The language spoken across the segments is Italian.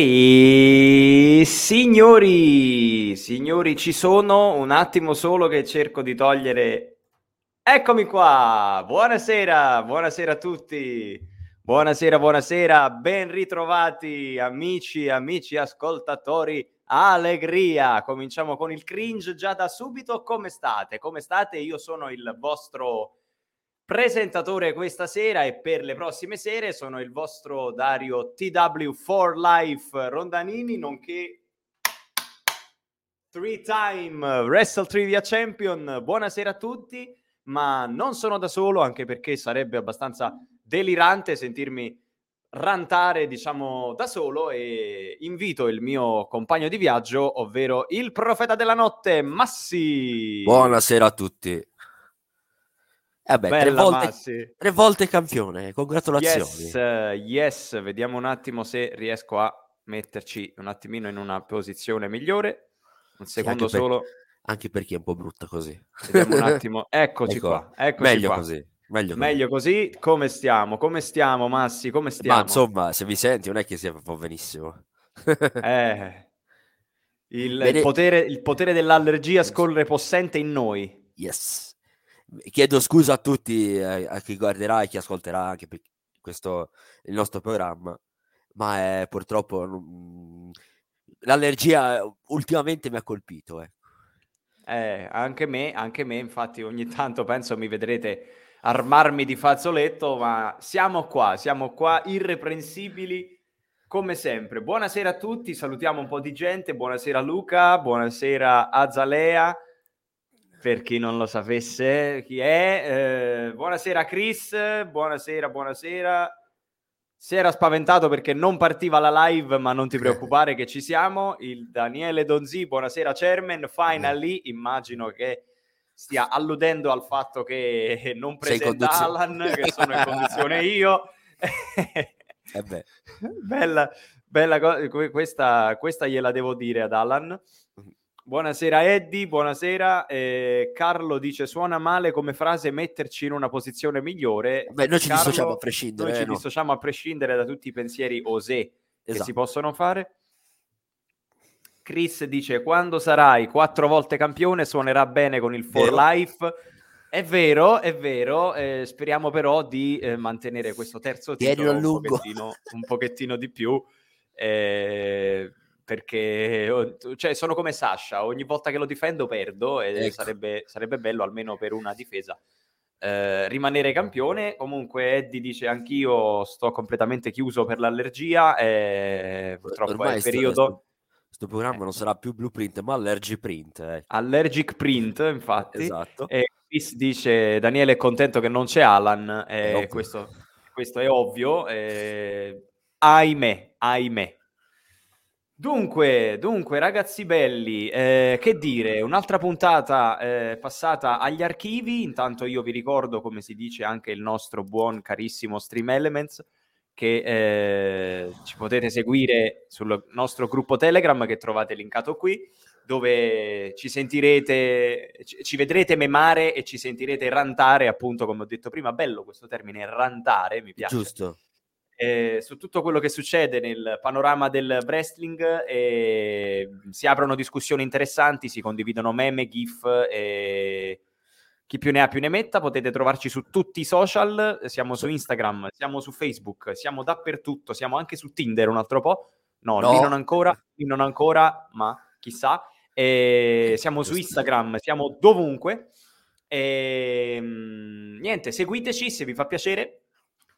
E signori, signori, ci sono un attimo solo che cerco di togliere. Eccomi qua. Buonasera, buonasera a tutti. Buonasera, buonasera, ben ritrovati amici, amici ascoltatori. Allegria. Cominciamo con il cringe già da subito. Come state? Come state? Io sono il vostro presentatore questa sera e per le prossime sere sono il vostro Dario TW4 Life Rondanini, nonché three time Wrestle Trivia Champion. Buonasera a tutti, ma non sono da solo, anche perché sarebbe abbastanza delirante sentirmi rantare, diciamo, da solo e invito il mio compagno di viaggio, ovvero il profeta della notte, Massi. Buonasera a tutti. Eh beh, tre volte, tre volte, campione, congratulazioni. Yes, yes, vediamo un attimo se riesco a metterci un attimino in una posizione migliore. Un secondo anche per, solo. Anche perché è un po' brutta così. Vediamo un attimo. Eccoci ecco, qua. Eccoci meglio qua. così. Meglio meglio così. Come stiamo? Come stiamo, Massi? Come stiamo? Ma insomma, se vi senti, non è che sia po' benissimo. eh, il, il, potere, il potere dell'allergia scorre possente in noi. Yes chiedo scusa a tutti, eh, a chi guarderà e chi ascolterà anche per questo il nostro programma, ma è, purtroppo mh, l'allergia ultimamente mi ha colpito. Eh. Eh, anche me, anche me, infatti ogni tanto penso mi vedrete armarmi di fazzoletto, ma siamo qua, siamo qua irreprensibili come sempre. Buonasera a tutti, salutiamo un po' di gente, buonasera Luca, buonasera Azalea, per chi non lo sapesse chi è. Eh, buonasera Chris, buonasera, buonasera. Si era spaventato perché non partiva la live, ma non ti preoccupare che ci siamo. Il Daniele Donzi, buonasera Chairman, finally, immagino che stia alludendo al fatto che non presenta Alan, che sono in condizione io. eh bella, bella cosa, questa, questa gliela devo dire ad Alan. Buonasera Eddie, buonasera. Eh, Carlo dice suona male come frase metterci in una posizione migliore. Beh, noi ci Carlo, dissociamo a prescindere. Noi eh, ci no. dissociamo a prescindere da tutti i pensieri osè esatto. che si esatto. possono fare. Chris dice quando sarai quattro volte campione suonerà bene con il For Life. È vero, è vero, eh, speriamo però di eh, mantenere questo terzo titolo un pochettino, un pochettino, di più. Eh, perché cioè, sono come Sasha, ogni volta che lo difendo perdo e ecco. sarebbe, sarebbe, bello almeno per una difesa eh, rimanere campione. Comunque Eddie dice anch'io sto completamente chiuso per l'allergia e purtroppo Ormai è il periodo... Questo programma non sarà più blueprint, ma allergic print. Eh. Allergic print, infatti. Esatto. E Chris dice: Daniele è contento che non c'è Alan. Eh, questo, questo, è ovvio. Eh, ahimè, ahimè. Dunque, dunque, ragazzi belli, eh, che dire, un'altra puntata eh, passata agli archivi. Intanto io vi ricordo, come si dice, anche il nostro buon carissimo Stream Elements, che eh, ci potete seguire sul nostro gruppo Telegram che trovate linkato qui, dove ci sentirete, ci, vedrete memare e ci sentirete rantare, appunto, come ho detto prima. Bello questo termine, rantare, mi piace. Giusto eh, su tutto quello che succede nel panorama del wrestling. Eh, si aprono discussioni interessanti, si condividono meme, gif e chi più ne ha più ne metta. Potete trovarci su tutti i social, siamo su Instagram, siamo su Facebook, siamo dappertutto, siamo anche su Tinder un altro po'. No, no. lì non ancora, lì non ancora, ma chissà. E siamo su Instagram, siamo dovunque. E, niente, seguiteci se vi fa piacere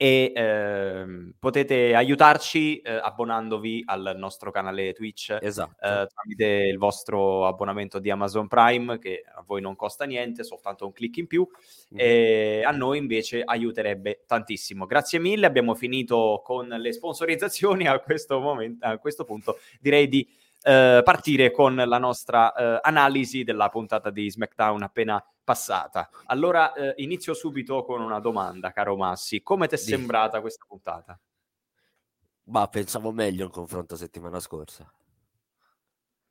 e eh, potete aiutarci eh, abbonandovi al nostro canale Twitch esatto. eh, tramite il vostro abbonamento di Amazon Prime che a voi non costa niente, soltanto un click in più mm. e a noi invece aiuterebbe tantissimo. Grazie mille, abbiamo finito con le sponsorizzazioni a questo, momento, a questo punto direi di eh, partire con la nostra eh, analisi della puntata di SmackDown appena passata. Allora eh, inizio subito con una domanda, caro Massi. Come ti è sembrata questa puntata? Ma pensavo meglio in confronto a settimana scorsa.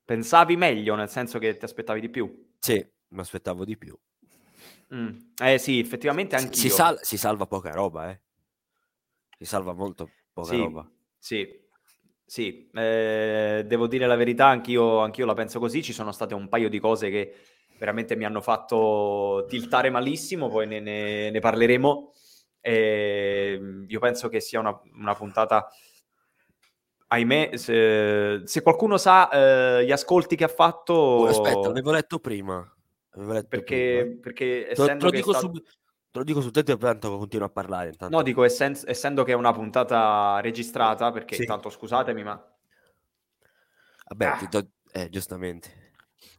Pensavi meglio, nel senso che ti aspettavi di più? Sì, mi aspettavo di più. Mm. Eh sì, effettivamente anche si, sal- si, salva poca roba, eh. Si salva molto poca sì, roba. Sì, sì, eh, devo dire la verità, anch'io, anch'io la penso così, ci sono state un paio di cose che veramente mi hanno fatto tiltare malissimo, poi ne, ne, ne parleremo. E io penso che sia una, una puntata ahimè, se, se, qualcuno sa eh, gli ascolti che ha fatto... Oh, aspetta, l'avevo letto prima. L'avevo letto perché, prima. perché te, te, lo dico stato... sub... te lo dico su te, intanto continuo a parlare. Intanto. No, dico essen- essendo che è una puntata registrata, perché sì. intanto scusatemi, ma... Vabbè, ah. do... eh, giustamente.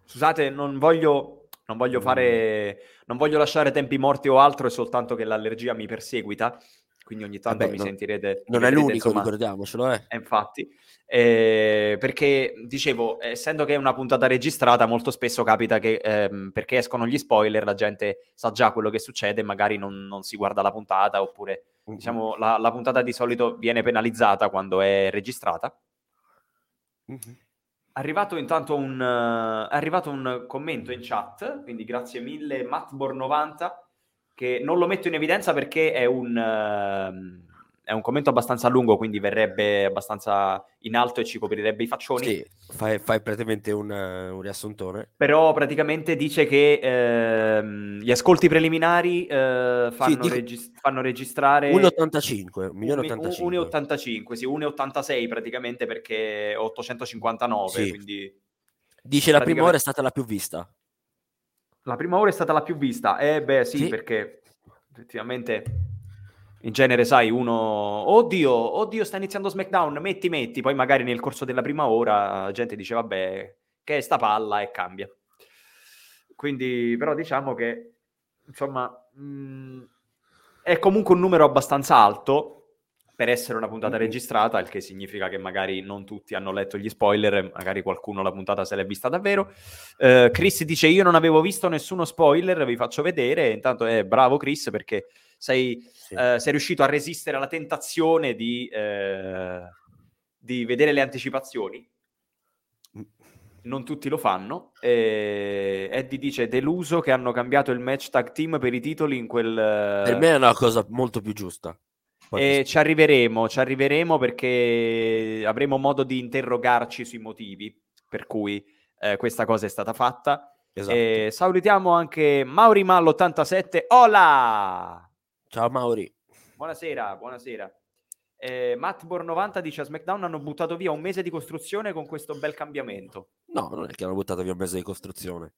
Scusate, non voglio, non voglio fare... Non voglio lasciare tempi morti o altro, è soltanto che l'allergia mi perseguita quindi ogni tanto Vabbè, mi non, sentirete... Non mi è l'unico, insomma, ricordiamocelo, eh. eh infatti, eh, perché dicevo, essendo che è una puntata registrata, molto spesso capita che ehm, perché escono gli spoiler la gente sa già quello che succede e magari non, non si guarda la puntata oppure mm-hmm. diciamo la, la, puntata di solito viene penalizzata quando è registrata. Mm-hmm. Arrivato intanto un, uh, arrivato un commento in chat, quindi grazie mille Mattbor90 che non lo metto in evidenza perché è un, uh, è un commento abbastanza lungo, quindi verrebbe abbastanza in alto e ci coprirebbe i faccioni. Sì, fai, fai praticamente un, un, riassuntone. Però praticamente dice che uh, gli ascolti preliminari uh, fanno, sì, dico... regis- fanno, registrare... 1,85, 1,85. 1,85, sì, 1,86 praticamente perché 859, sì. quindi... Dice la prima ora è stata la più vista. La prima ora è stata la più vista. Eh beh, sì, sì. perché effettivamente in genere, sai, uno, oddio, oddio, sta iniziando SmackDown, metti, metti, poi magari nel corso della prima ora la gente dice, vabbè, che è sta palla e cambia. Quindi, però diciamo che, insomma, mh, mm, è comunque un numero abbastanza alto per essere una puntata mm-hmm. registrata, il che significa che magari non tutti hanno letto gli spoiler, magari qualcuno la puntata se l'è vista davvero. Uh, Chris dice: Io non avevo visto nessuno spoiler, vi faccio vedere. Intanto è bravo, Chris, perché sei, sì. uh, sei riuscito a resistere alla tentazione di, uh, di vedere le anticipazioni. Mm. Non tutti lo fanno. E Eddie dice: Deluso che hanno cambiato il match tag team per i titoli in quel. Per me è una cosa molto più giusta. E ci arriveremo, ci arriveremo perché avremo modo di interrogarci sui motivi per cui eh, questa cosa è stata fatta. Esatto. E salutiamo anche Mauri Mallo87. Hola! Ciao Mauri. Buonasera, buonasera. Eh, Mattbor90 dice a SmackDown hanno buttato via un mese di costruzione con questo bel cambiamento. No, non è che hanno buttato via un mese di costruzione.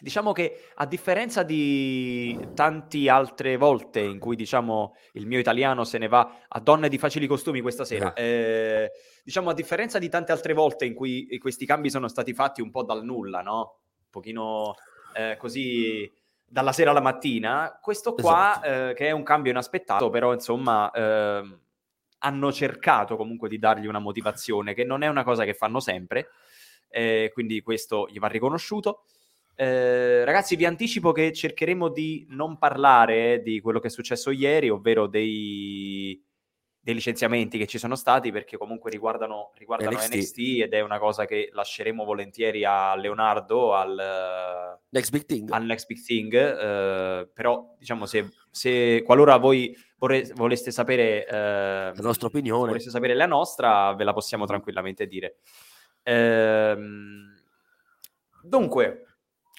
Diciamo che a differenza di tante altre volte in cui diciamo il mio italiano se ne va a donne di facili costumi questa sera, eh. Eh, diciamo a differenza di tante altre volte in cui questi cambi sono stati fatti un po' dal nulla, no? Un pochino eh, così dalla sera alla mattina, questo qua esatto. Eh, che è un cambio inaspettato, però insomma ehm, hanno cercato comunque di dargli una motivazione che non è una cosa che fanno sempre, eh, quindi questo gli va riconosciuto. Eh, ragazzi, vi anticipo che cercheremo di non parlare di quello che è successo ieri, ovvero dei, dei licenziamenti che ci sono stati, perché comunque riguardano, riguardano NXT. NXT. ed è una cosa che lasceremo volentieri a Leonardo, al Next Big Thing. Al Next Big Thing eh, però, diciamo, se, se qualora voi vorre, voleste sapere eh, la nostra opinione, voleste sapere la nostra, ve la possiamo tranquillamente dire. Ehm, dunque,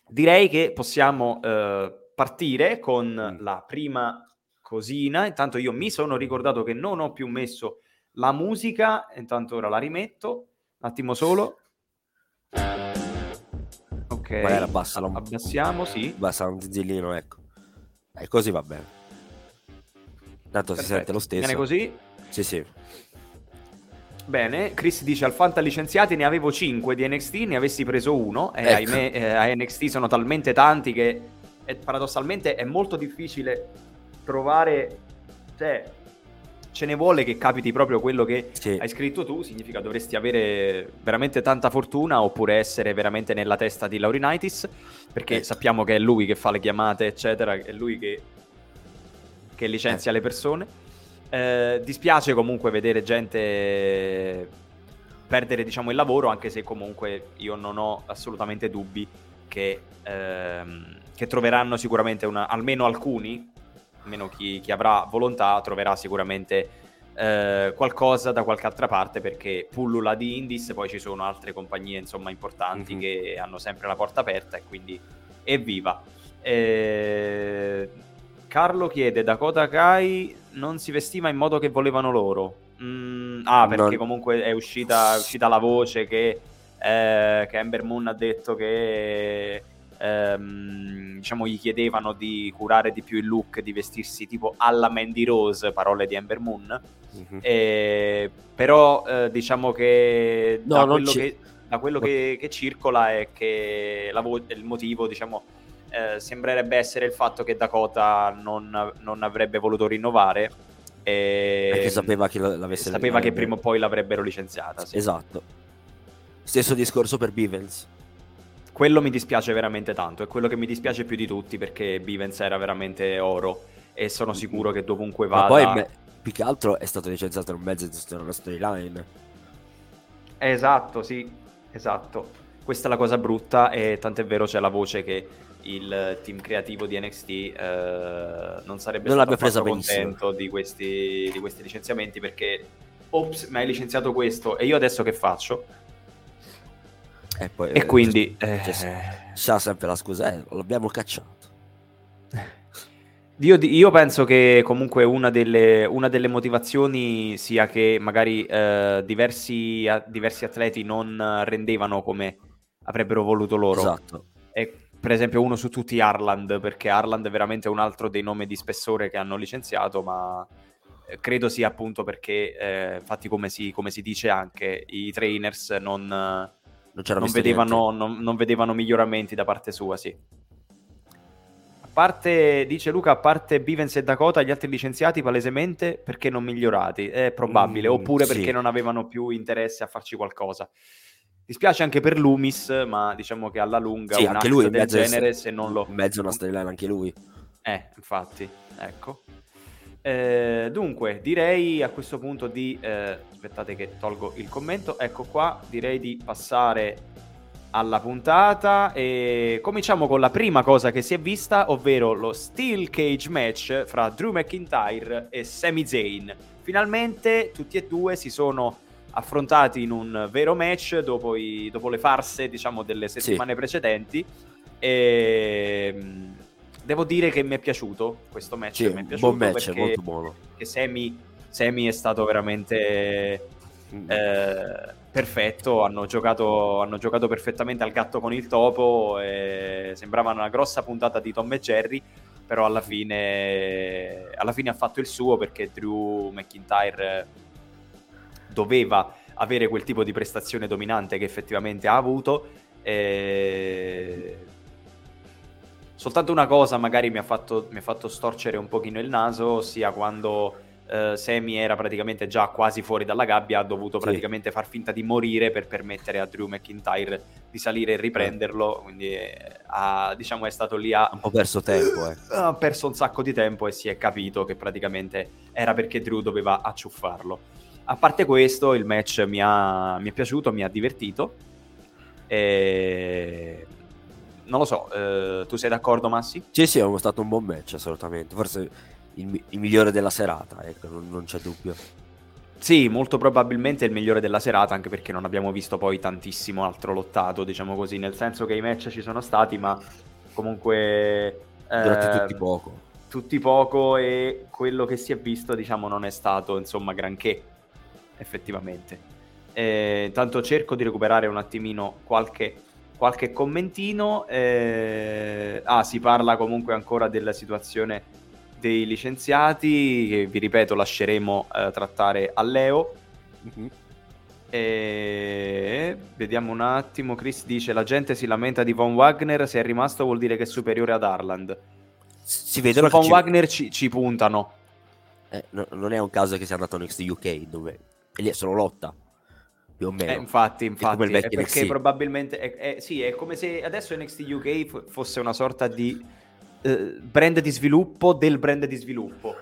direi che possiamo eh, partire con mm. la prima cosina. Intanto io mi sono ricordato che non ho più messo la musica, intanto ora la rimetto. Un attimo solo. Ok. Magari abbassalo. Abbassiamo, sì. Basta un zillino, ecco. E così va bene. Tanto Perfetto. si sente lo stesso. Bene così? Sì, sì. Bene, Chris dice al Fanta licenziati ne avevo 5 di NXT, ne avessi preso uno e ecco. ahimè eh, a NXT sono talmente tanti che è, paradossalmente è molto difficile trovare, cioè ce ne vuole che capiti proprio quello che sì. hai scritto tu, significa dovresti avere veramente tanta fortuna oppure essere veramente nella testa di Laurinaitis, perché eh. sappiamo che è lui che fa le chiamate, eccetera, è lui che, che licenzia eh. le persone. Eh, dispiace comunque vedere gente perdere diciamo, il lavoro, anche se comunque io non ho assolutamente dubbi che, ehm, che troveranno sicuramente una, almeno alcuni, almeno chi, chi avrà volontà, troverà sicuramente eh, qualcosa da qualche altra parte perché pullula di indies, poi ci sono altre compagnie insomma importanti mm-hmm. che hanno sempre la porta aperta e quindi evviva. Eh, Carlo chiede Dakota Kai non si vestiva in modo che volevano loro. Mm, ah, perché non... comunque è uscita, è uscita, la voce che, eh, che Ember Moon ha detto che ehm, diciamo gli chiedevano di curare di più il look, di vestirsi tipo alla Mandy Rose, parole di Ember Moon. Mm-hmm. E, però eh, diciamo che no, da quello, che, da quello che, che, circola è che vo- il motivo diciamo eh, sembrerebbe essere il fatto che Dakota non, non avrebbe voluto rinnovare e perché sapeva che l'avesse sapeva che prima o poi l'avrebbero licenziata sì. esatto. Stesso discorso per Bivens. Quello mi dispiace veramente tanto è quello che mi dispiace più di tutti perché Bivens era veramente oro e sono sicuro che dovunque vada ma poi me, più che altro è stato licenziato in mezzo di una storyline esatto sì esatto. Questa è la cosa brutta e tant'è vero c'è la voce che il team creativo di NXT eh, non sarebbe non stato contento di questi, di questi, licenziamenti perché ops, mi hai licenziato questo e io adesso che faccio? E, poi, e quindi eh, sa sempre la scusa, eh, l'abbiamo cacciato. Io, io, penso che comunque una delle, una delle motivazioni sia che magari eh, diversi, diversi, atleti non rendevano come avrebbero voluto loro. Esatto. E per esempio uno su tutti Arland, perché Arland è veramente un altro dei nomi di spessore che hanno licenziato, ma eh, credo sia appunto perché, eh, infatti come si, come si, dice anche, i trainers non, non, non, vedevano, non, vedevano, miglioramenti da parte sua, sì. A parte, dice Luca, a parte Bivens e Dakota, gli altri licenziati palesemente perché non migliorati, è probabile, mm, oppure perché sì. non avevano più interesse a farci qualcosa. Dispiace anche per Loomis, ma diciamo che alla lunga sì, un anche lui del genere, se non lo... In mezzo a una storyline anche lui. Eh, infatti, ecco. Eh, dunque, direi a questo punto di... Eh, aspettate che tolgo il commento. Ecco qua, direi di passare alla puntata e cominciamo con la prima cosa che si è vista, ovvero lo Steel Cage match fra Drew McIntyre e Sami Zayn. Finalmente tutti e due si sono affrontati in un vero match dopo, i, dopo le farse diciamo delle settimane sì. precedenti e mm, devo dire che mi è piaciuto questo match sì, mi è piaciuto buon match molto buono che Semi, Semi è stato veramente mm. eh, perfetto hanno giocato, hanno giocato perfettamente al gatto con il topo sembrava una grossa puntata di Tom e Jerry però alla fine, alla fine ha fatto il suo perché Drew McIntyre doveva avere quel tipo di prestazione dominante che effettivamente ha avuto. E... Soltanto una cosa magari mi ha, fatto, mi ha fatto storcere un pochino il naso, ossia quando eh, Semi era praticamente già quasi fuori dalla gabbia, ha dovuto sì. praticamente far finta di morire per permettere a Drew McIntyre di salire e riprenderlo, quindi eh, ha, diciamo è stato lì a... Un po' perso tempo, eh. Ha perso un sacco di tempo e si è capito che praticamente era perché Drew doveva acciuffarlo. A parte questo, il match mi, ha, mi è piaciuto, mi ha divertito. E... Non lo so, eh, tu sei d'accordo Massi? Sì, sì, è stato un buon match, assolutamente. Forse il, il migliore della serata, ecco, non, non, c'è dubbio. Sì, molto probabilmente il migliore della serata, anche perché non abbiamo visto poi tantissimo altro lottato, diciamo così, nel senso che i match ci sono stati, ma comunque... Durati eh, tutti poco. Tutti poco e quello che si è visto, diciamo, non è stato, insomma, granché effettivamente. Eh, intanto cerco di recuperare un attimino qualche, qualche commentino. Eh, ah, si parla comunque ancora della situazione dei licenziati, che vi ripeto lasceremo eh, trattare a Leo. Mm-hmm. E... Vediamo un attimo, Chris dice la gente si lamenta di Von Wagner, se è rimasto vuol dire che è superiore ad Arland. Si vede Su Von ci... Wagner ci, ci puntano. Eh, no, non è un caso che sia andato next UK dove e lì è solo lotta più o meno. Eh, infatti, infatti, è, è perché NXT. probabilmente è, è, sì, è come se adesso NXT UK fosse una sorta di eh, brand di sviluppo del brand di sviluppo.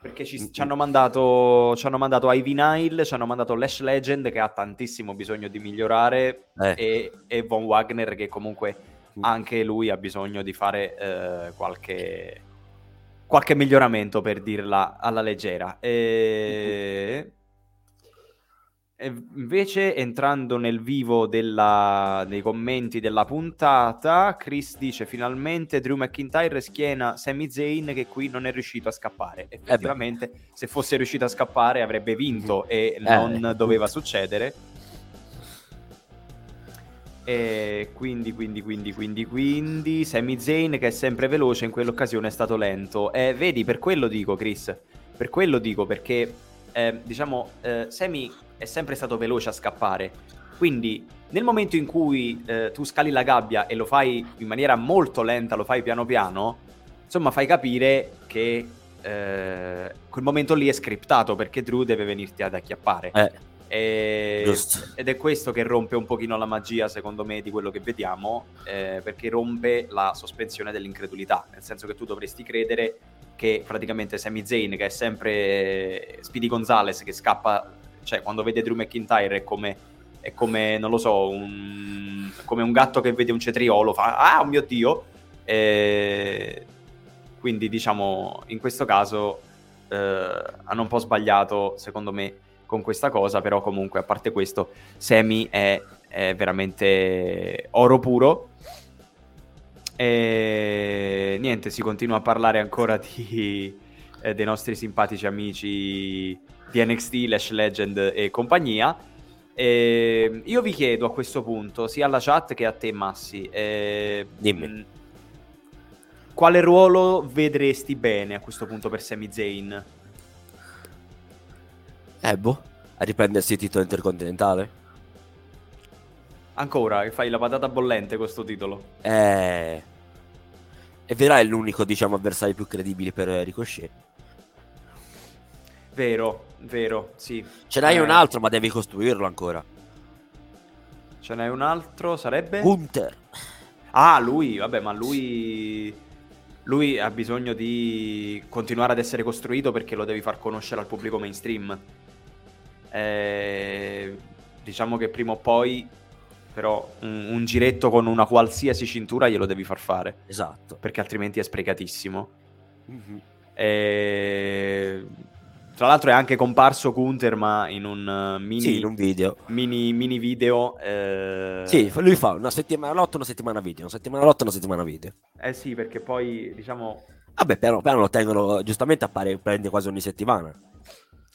Perché ci, ci, hanno mandato, ci hanno mandato Ivy Nile, ci hanno mandato Lash Legend che ha tantissimo bisogno di migliorare eh. e, e, Von Wagner che comunque anche lui ha bisogno di fare eh, qualche, qualche miglioramento per dirla alla leggera. E... invece, entrando nel vivo della... dei commenti della puntata, Chris dice finalmente Drew McIntyre schiena Sami Zayn che qui non è riuscito a scappare. Eh Effettivamente, se fosse riuscito a scappare avrebbe vinto e non Eh. doveva succedere. E quindi, quindi, quindi, quindi, quindi, Sami Zayn che è sempre veloce in quell'occasione è stato lento. E vedi, per quello dico, Chris, per quello dico, perché, eh, diciamo, eh, Sami è sempre stato veloce a scappare. Quindi, nel momento in cui eh, tu scali la gabbia e lo fai in maniera molto lenta, lo fai piano piano, insomma, fai capire che eh, quel momento lì è scriptato perché Drew deve venirti ad acchiappare. Eh, E-. Ed è questo che rompe un pochino la magia, secondo me, di quello che vediamo, eh, perché rompe la sospensione dell'incredulità, nel senso che tu dovresti credere che praticamente Sami Zayn, che è sempre Speedy Gonzales, che scappa, cioè quando vede Drew McIntyre è come, è come non lo so, un, come un gatto che vede un cetriolo, fa ah, oh mio Dio! E quindi diciamo, in questo caso eh, hanno un po' sbagliato, secondo me, con questa cosa, però comunque a parte questo, Semi è, è veramente oro puro. E niente, si continua a parlare ancora di, eh, dei nostri simpatici amici di NXT, Lash Legend e compagnia. E io vi chiedo a questo punto, sia alla chat che a te, Massi, eh, Dimmi. mh, quale ruolo vedresti bene a questo punto per Sami Zayn? eh, boh, a riprendersi il titolo intercontinentale. Ancora, che fai la patata bollente con sto titolo. Eh, e Vera è l'unico, diciamo, avversario più credibile per Ricochet. Vero, vero, sì. Ce n'hai Eh, un altro, ma devi costruirlo ancora. Ce n'è un altro, sarebbe? Gunther. Ah, lui, vabbè, ma lui... Lui ha bisogno di continuare ad essere costruito perché lo devi far conoscere al pubblico mainstream. Eh, diciamo che prima o poi, però, un, un giretto con una qualsiasi cintura glielo devi far fare, Esatto. perché altrimenti è sprecatissimo. Mhm. Eh, tra l'altro è anche comparso Gunther, ma in un uh, mini, Sì, in un video. mini, mini video. eh, Sì, lui fa una settimana lotta, una settimana video, una settimana lotta, una settimana video. Eh sì, perché poi diciamo... Vabbè, piano piano lo tengono, giustamente appare, prende quasi ogni settimana.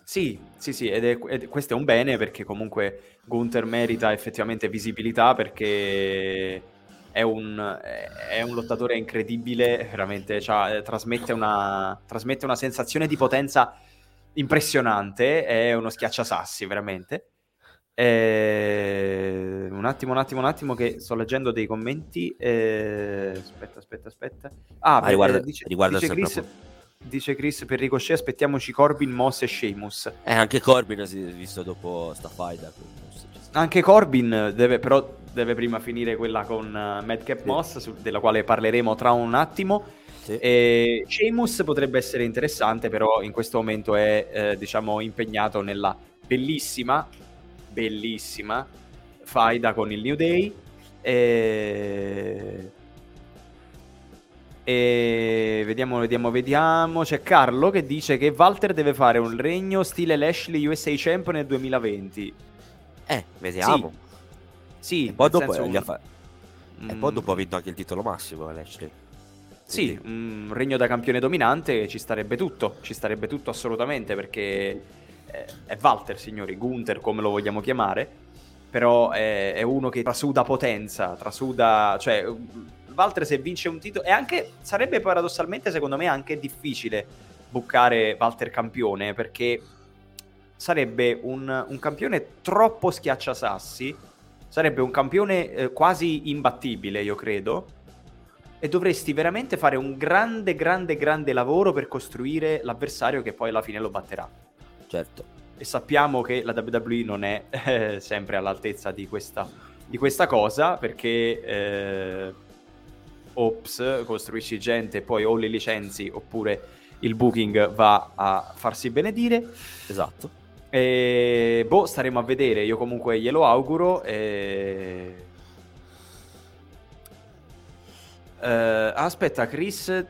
Sì, sì, sì, ed è, ed- questo è un bene perché comunque Gunther merita effettivamente visibilità perché è un, è un lottatore incredibile, veramente, cioè, eh, trasmette, una, trasmette una sensazione di potenza impressionante, è uno schiacciasassi, veramente. Eh, un attimo, un attimo, un attimo che sto leggendo dei commenti. eh, aspetta, aspetta, aspetta. Ah, beh, riguarda- eh, dice, riguarda dice Chris, dice Chris per Ricochet aspettiamoci Corbin, Moss e Sheamus. Eh, anche Corbin si è visto dopo sta faida. Anche Corbin deve, però deve prima finire quella con uh, Madcap Sì. Moss, su- della quale parleremo tra un attimo. Sì. E Sheamus potrebbe essere interessante, però in questo momento è eh, diciamo impegnato nella bellissima, bellissima faida con il New Day. E... e vediamo, vediamo, vediamo. C'è Carlo che dice che Walter deve fare un regno stile Lashley USA Champ nel 2020. Eh, vediamo. Sì, E poi dopo, senso un- fa- e mm, poi dopo ha vinto anche il titolo massimo Lashley. Sì, un regno da campione dominante ci starebbe tutto, ci starebbe tutto assolutamente perché eh, è Walter, signori, Gunther come lo vogliamo chiamare, però è, è uno che trasuda potenza, trasuda, cioè Walter se vince un titolo e anche sarebbe paradossalmente secondo me anche difficile buccare Walter campione perché sarebbe un, un campione troppo schiacciasassi, sarebbe un campione eh, quasi imbattibile, io credo. E dovresti veramente fare un grande, grande, grande lavoro per costruire l'avversario che poi alla fine lo batterà. Certo. E sappiamo che la WWE non è eh, sempre all'altezza di questa, di questa cosa perché eh, ops, costruisci gente e poi o li licenzi oppure il booking va a farsi benedire. Esatto. E boh, staremo a vedere. Io comunque glielo auguro. E... Eh, aspetta, Chris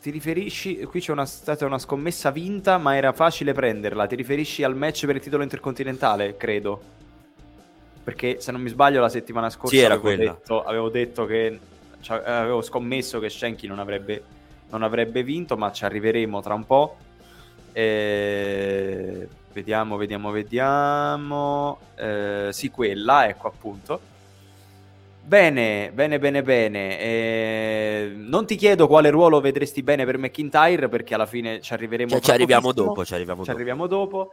ti riferisci, qui c'è una, stata una scommessa vinta, ma era facile prenderla. Ti riferisci al match per il titolo intercontinentale, credo. Perché se non mi sbaglio la settimana scorsa Sì, era avevo, detto, avevo detto che cioè, avevo scommesso che Shanky non avrebbe, non avrebbe vinto, ma ci arriveremo tra un po'. Eh, vediamo, vediamo, vediamo. Eh, sì, quella, ecco appunto. Bene, bene, bene, bene. Eh, non ti chiedo quale ruolo vedresti bene per McIntyre perché alla fine ci arriveremo Cioè, ci arriviamo dopo, ci arriviamo Ci dopo. arriviamo dopo.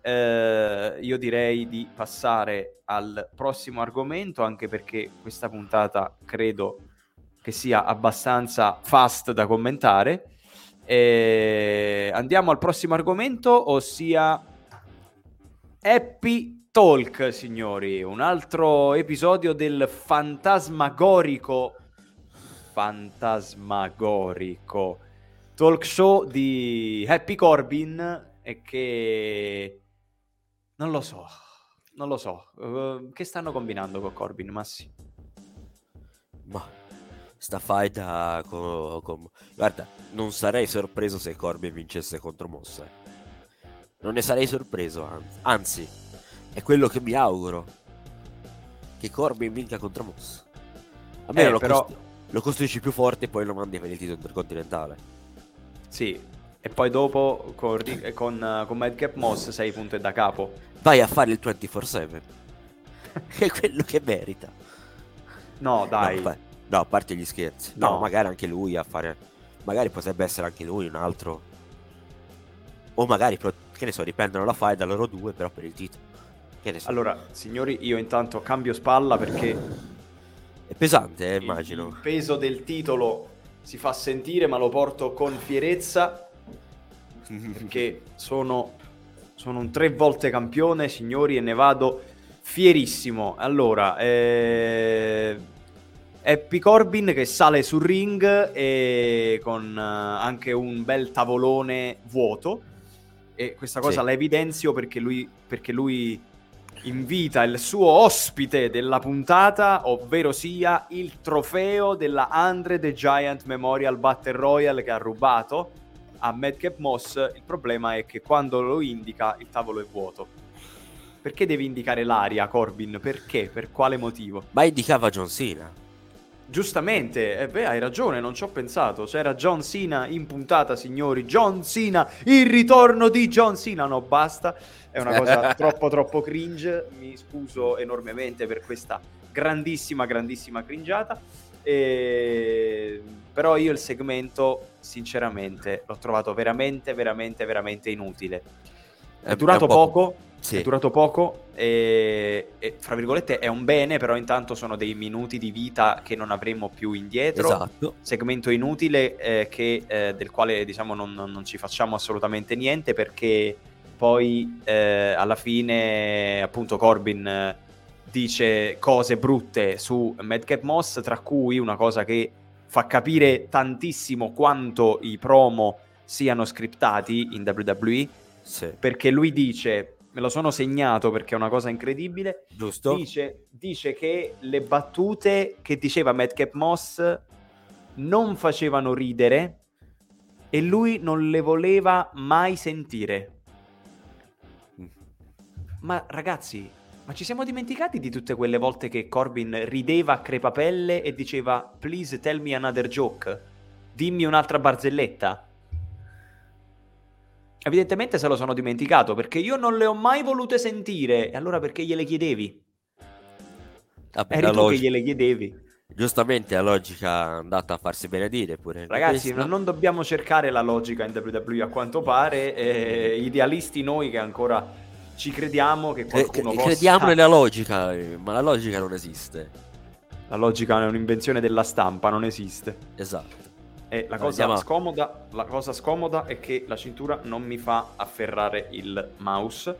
Eh, io direi di passare al prossimo argomento anche perché questa puntata credo che sia abbastanza fast da commentare. Eh, andiamo al prossimo argomento, ossia Happy Talk, signori, un altro episodio del fantasmagorico fantasmagorico talk show di Happy Corbin e che non lo so, non lo so. Uh, che stanno combinando con Corbin, Massi? Ma sta faida con, con- Guarda, non sarei sorpreso se Corbin vincesse contro Mossa. eh. Non ne sarei sorpreso, anzi. Anzi, è quello che mi auguro. Che Corbin vinca contro Mossa. Almeno Eh, lo, però- costru- lo costruisci più forte e poi lo mandi per il titolo intercontinentale. Sì, e poi dopo con, Ri- con, uh, con Madcap Moss sei punto e da capo. Vai a fare il 24-7. che è quello che merita. No, dai. No, no, a parte gli scherzi. No, No. magari anche lui a fare. Magari potrebbe essere anche lui un altro. O magari, che ne so, riprendono la fight da loro due, però per il titolo. Allora, signori, io intanto cambio spalla perché È pesante, eh, immagino. il peso del titolo si fa sentire, ma lo porto con fierezza perché sono, sono un tre volte campione, signori, e ne vado fierissimo. Allora, eh, Happy Corbin che sale sul ring e con eh, anche un bel tavolone vuoto. E questa cosa Sì. la evidenzio perché lui, perché lui invita il suo ospite della puntata, ovvero sia il trofeo della Andre the Giant Memorial Battle Royale che ha rubato a Madcap Moss. Il problema è che quando lo indica il tavolo è vuoto. Perché devi indicare l'aria, Corbin? Perché? Per quale motivo? Ma indicava John Cena. Giustamente, eh beh, hai ragione, non ci ho pensato. C'era John Cena in puntata, signori. John Cena, il ritorno di John Cena. No, basta. È una cosa troppo, troppo cringe. Mi scuso enormemente per questa grandissima, grandissima cringiata. E... Però io il segmento, sinceramente, l'ho trovato veramente, veramente, veramente inutile. È durato un po'- poco, Sì. è durato poco e, e, fra virgolette è un bene, però intanto sono dei minuti di vita che non avremo più indietro. Esatto. Segmento inutile eh, che, eh, del quale diciamo non, non- ci facciamo assolutamente niente perché poi eh, alla fine appunto Corbin eh, dice cose brutte su Madcap Moss, tra cui una cosa che fa capire tantissimo quanto i promo siano scriptati in WWE Sì. perché lui dice, me lo sono segnato perché è una cosa incredibile, Giusto? dice, dice che le battute che diceva Madcap Moss non facevano ridere e lui non le voleva mai sentire. Ma ragazzi, ma ci siamo dimenticati di tutte quelle volte che Corbin rideva a crepapelle e diceva please tell me another joke, dimmi un'altra barzelletta? Evidentemente se lo sono dimenticato perché io non le ho mai volute sentire. E allora perché gliele chiedevi? Vabbè, Eri tu log- che gliele chiedevi. Giustamente la logica è andata a farsi benedire pure. Ragazzi, Questa- non dobbiamo cercare la logica in WWE a quanto pare. eh, idealisti noi che ancora ci crediamo che qualcuno eh, possa... Crediamo nella logica, eh, ma la logica non esiste. La logica è un'invenzione della stampa, non esiste. Esatto. E la cosa, andiamo- scomoda, la cosa scomoda è che la cintura non mi fa afferrare il mouse.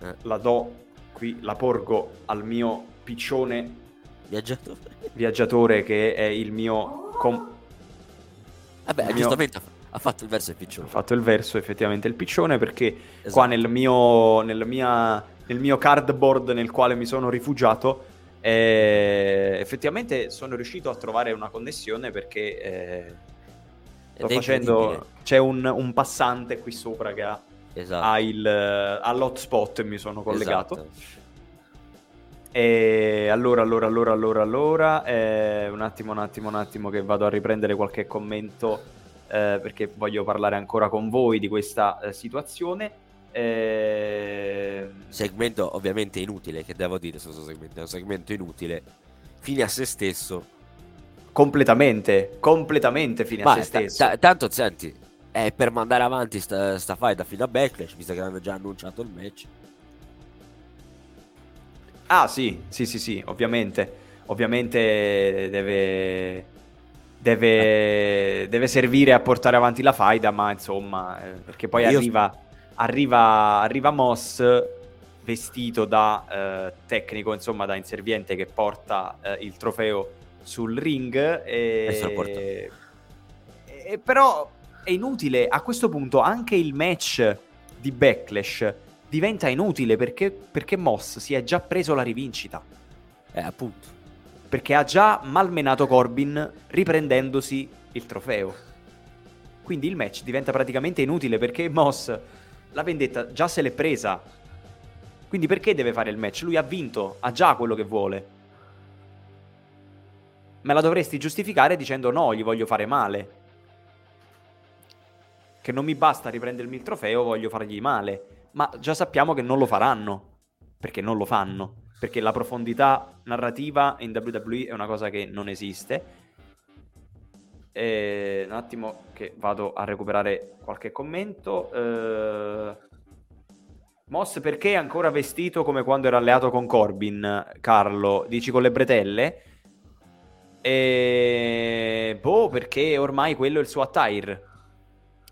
Eh. La do qui, la porgo al mio piccione Viaggiatore. viaggiatore che è il mio... com- Vabbè, Il mio- giustamente ha- ha fatto il verso Ho piccione. fatto il verso effettivamente il piccione perché Esatto. qua nel mio, nel, mia- nel mio cardboard nel quale mi sono rifugiato eh, effettivamente sono riuscito a trovare una connessione perché eh, Sto facendo... C'è un, un, passante qui sopra che ha, esatto. ha, il, ha l'hotspot e mi sono collegato. Esatto. E allora, allora, allora, allora, allora, eh, un attimo, un attimo, un attimo che vado a riprendere qualche commento eh, perché voglio parlare ancora con voi di questa eh, situazione. Eh... Segmento ovviamente inutile, che devo dire su questo segmento, è un segmento inutile, fine a se stesso. Completamente, completamente fine Ma a se stesso. T- t- tanto, senti, è per mandare avanti sta, sta fight fino a Backlash, visto che hanno già annunciato il match. Ah sì, sì, sì, sì, ovviamente. Ovviamente deve, deve, deve servire a portare avanti la faida, ma insomma, eh, perché poi Io... arriva, arriva, arriva Moss vestito da eh, tecnico, insomma, da inserviente che porta eh, il trofeo sul ring. E... e però è inutile a questo punto anche il match di Backlash diventa inutile perché, perché Moss si è già preso la rivincita. Eh, appunto. Perché ha già malmenato Corbin riprendendosi il trofeo. Quindi il match diventa praticamente inutile perché Moss la vendetta già se l'è presa. Quindi perché deve fare il match? Lui ha vinto, ha già quello che vuole. Me la dovresti giustificare dicendo no, gli voglio fare male. Che non mi basta riprendermi il trofeo, voglio fargli male ma già sappiamo che non lo faranno, perché non lo fanno, perché la profondità narrativa in WWE è una cosa che non esiste. E un attimo che vado a recuperare qualche commento. Eh... Moss perché è ancora vestito come quando era alleato con Corbin, Carlo? Dici con le bretelle? E... Boh, perché ormai quello è il suo attire.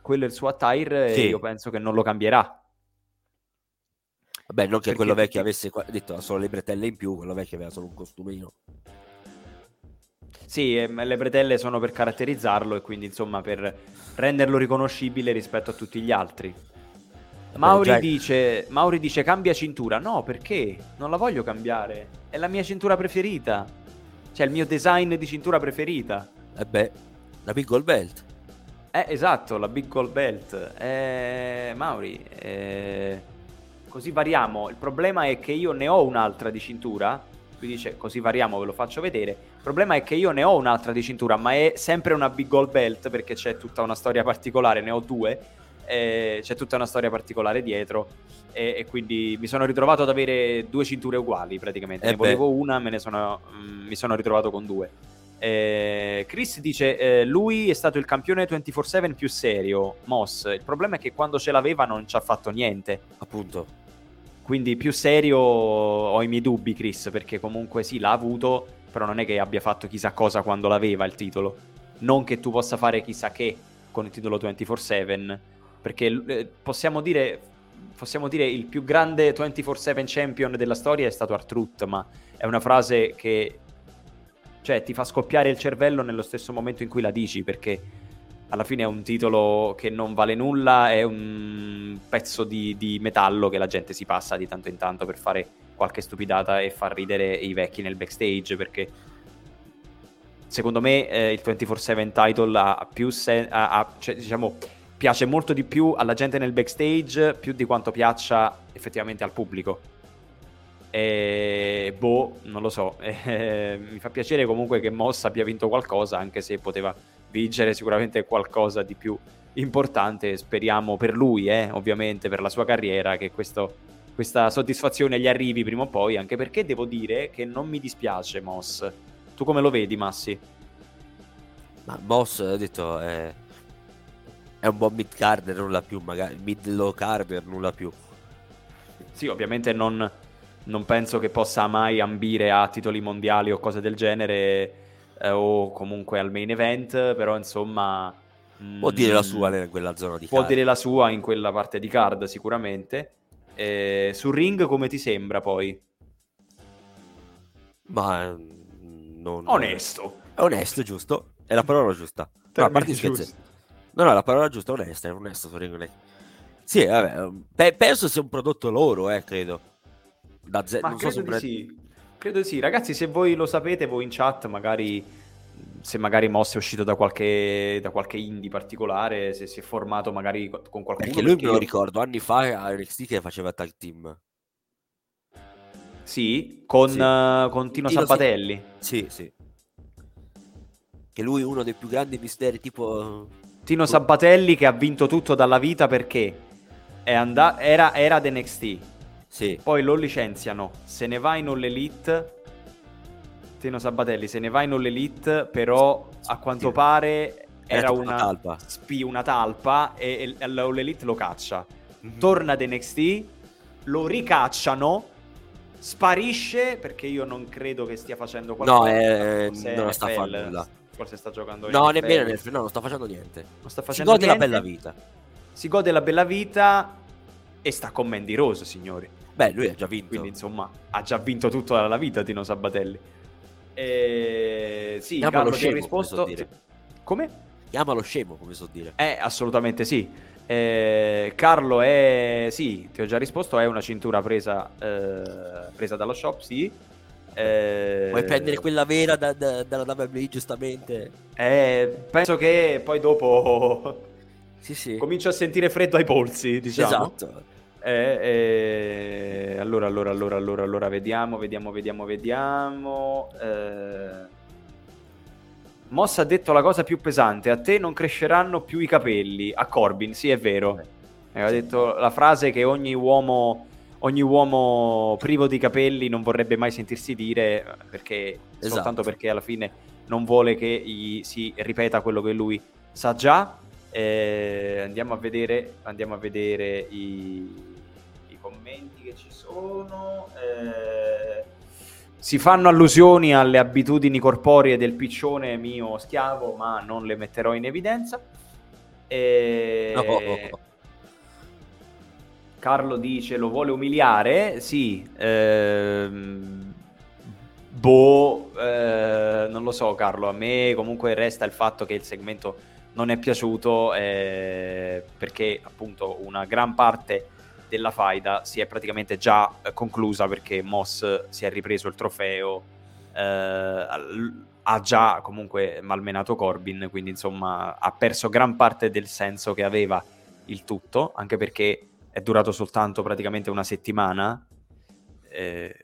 Quello è il suo attire sì. e io penso che non lo cambierà. Vabbè, non che Perché quello vecchio avesse detto solo le bretelle in più, quello vecchio aveva solo un costumino. Sì, ehm, le bretelle sono per caratterizzarlo e quindi insomma per renderlo riconoscibile rispetto a tutti gli altri. Mauri, già... dice, Mauri dice cambia cintura. No, perché? Non la voglio cambiare. È la mia cintura preferita. Cioè il mio design di cintura preferita. E eh beh, la Big Gold Belt. Eh, esatto, la Big Gold Belt. Eh, Mauri, eh, così variamo. Il problema è che io ne ho un'altra di cintura. Lui dice così variamo, ve lo faccio vedere. Il problema è che io ne ho un'altra di cintura, ma è sempre una big gold belt perché c'è tutta una storia particolare, ne ho due. c'è tutta una storia particolare dietro e, e, quindi mi sono ritrovato ad avere due cinture uguali praticamente. Eh ne beh. volevo una, me ne sono, mm, mi sono ritrovato con due. Eh, Chris dice: eh, Lui è stato il campione 24-7 più serio. Moss. Il problema è che quando ce l'aveva non ci ha fatto niente. Appunto. Quindi più serio ho i miei dubbi, Chris, perché comunque sì, l'ha avuto, però non è che abbia fatto chissà cosa quando l'aveva il titolo. Non che tu possa fare chissà che con il titolo 24-7, perché eh, possiamo dire, possiamo dire il più grande 24-7 champion della storia è stato Artruth, ma è una frase che cioè, ti fa scoppiare il cervello nello stesso momento in cui la dici, perché alla fine è un titolo che non vale nulla, è un pezzo di, di, metallo che la gente si passa di tanto in tanto per fare qualche stupidata e far ridere i vecchi nel backstage, perché secondo me eh, il 24-7 title ha più sen- ha, ha, cioè, diciamo, piace molto di più alla gente nel backstage più di quanto piaccia effettivamente al pubblico. E boh, non lo so. Eh, mi fa piacere comunque che Moss abbia vinto qualcosa, anche se poteva vincere sicuramente qualcosa di più importante. Speriamo per lui, eh, ovviamente, per la sua carriera, che questo, questa soddisfazione gli arrivi prima o poi, anche perché devo dire che non mi dispiace Moss. Tu come lo vedi, Massi? Ma Moss, ho detto, è, è un buon mid-carder, nulla più, magari mid-low carder, nulla più. Sì, ovviamente non, non penso che possa mai ambire a titoli mondiali o cose del genere eh, o comunque al main event, però insomma... Può dire la sua in quella zona di può card. Può dire la sua in quella parte di card sicuramente. Eh, sul ring come ti sembra poi? Ma... Mm, non... Onesto. È onesto, giusto? È la parola giusta. No, a parte scherzi. No, no, la parola giusta è onesta, è onesto sul ring. Sì, vabbè, pe- penso sia un prodotto loro, eh, credo. Da ze- Ma non so se pre- sì. Credo sì. Ragazzi, se voi lo sapete, voi in chat magari se magari Moss è uscito da qualche, da qualche indie particolare, se si è formato magari con qualcuno. Perché lui me lo io... ricordo, anni fa a NXT che faceva tag team. Sì, con, sì. Uh, con Tino, Tino Sabbatelli. Sì, sì. Che lui è uno dei più grandi misteri, tipo... Tino Sabbatelli che ha vinto tutto dalla vita perché and- era, era ad NXT. Sì. Poi lo licenziano, se ne va in All Elite Tino Sabatelli se ne va in All Elite, però a quanto sì. pare era una, una, talpa. Spi, una talpa e, e l'All Elite lo caccia. Mm-hmm. Torna ad NXT, lo ricacciano, sparisce perché io non credo che stia facendo qualcosa. No, eh, non sta facendo nulla. Forse sta giocando No, nemmeno nel no, non sta facendo niente. Non sta facendo si gode niente. la bella vita. Si gode la bella vita e sta con Mandy Rose, signori. Beh, lui ha già vinto. Quindi, insomma, ha già vinto tutto dalla vita Tino Sabatelli. Eh, sì, Chiamalo Carlo scemo, risposto... Come, so come? Chiamalo scemo, come so dire. Eh, assolutamente sì. Eh, Carlo è... Sì, ti ho già risposto, è una cintura presa, eh, presa dallo shop, sì. Eh... Vuoi prendere quella vera da, da, dalla WWE, giustamente? Eh, penso che poi dopo... sì, sì. Comincio a sentire freddo ai polsi, diciamo. Esatto. Eh, eh, allora, allora, allora, allora, allora, vediamo, vediamo, vediamo, vediamo. Eh... Moss ha detto la cosa più pesante, a te non cresceranno più i capelli. A Corbin, sì, è vero. Eh, ha detto la frase che ogni uomo, ogni uomo privo di capelli non vorrebbe mai sentirsi dire, perché, esatto. soltanto perché alla fine non vuole che gli si ripeta quello che lui sa già. Eh, andiamo a vedere, andiamo a vedere i, commenti che ci sono. Eh, si fanno allusioni alle abitudini corporee del piccione mio schiavo, ma non le metterò in evidenza. E... No. Carlo dice lo vuole umiliare. Sì, ehm... boh, eh... non lo so, Carlo. A me comunque resta il fatto che il segmento non è piaciuto eh... perché appunto una gran parte della faida si è praticamente già eh, conclusa perché Moss si è ripreso il trofeo, eh, ha già comunque malmenato Corbin, quindi insomma ha perso gran parte del senso che aveva il tutto, anche perché è durato soltanto praticamente una settimana, eh,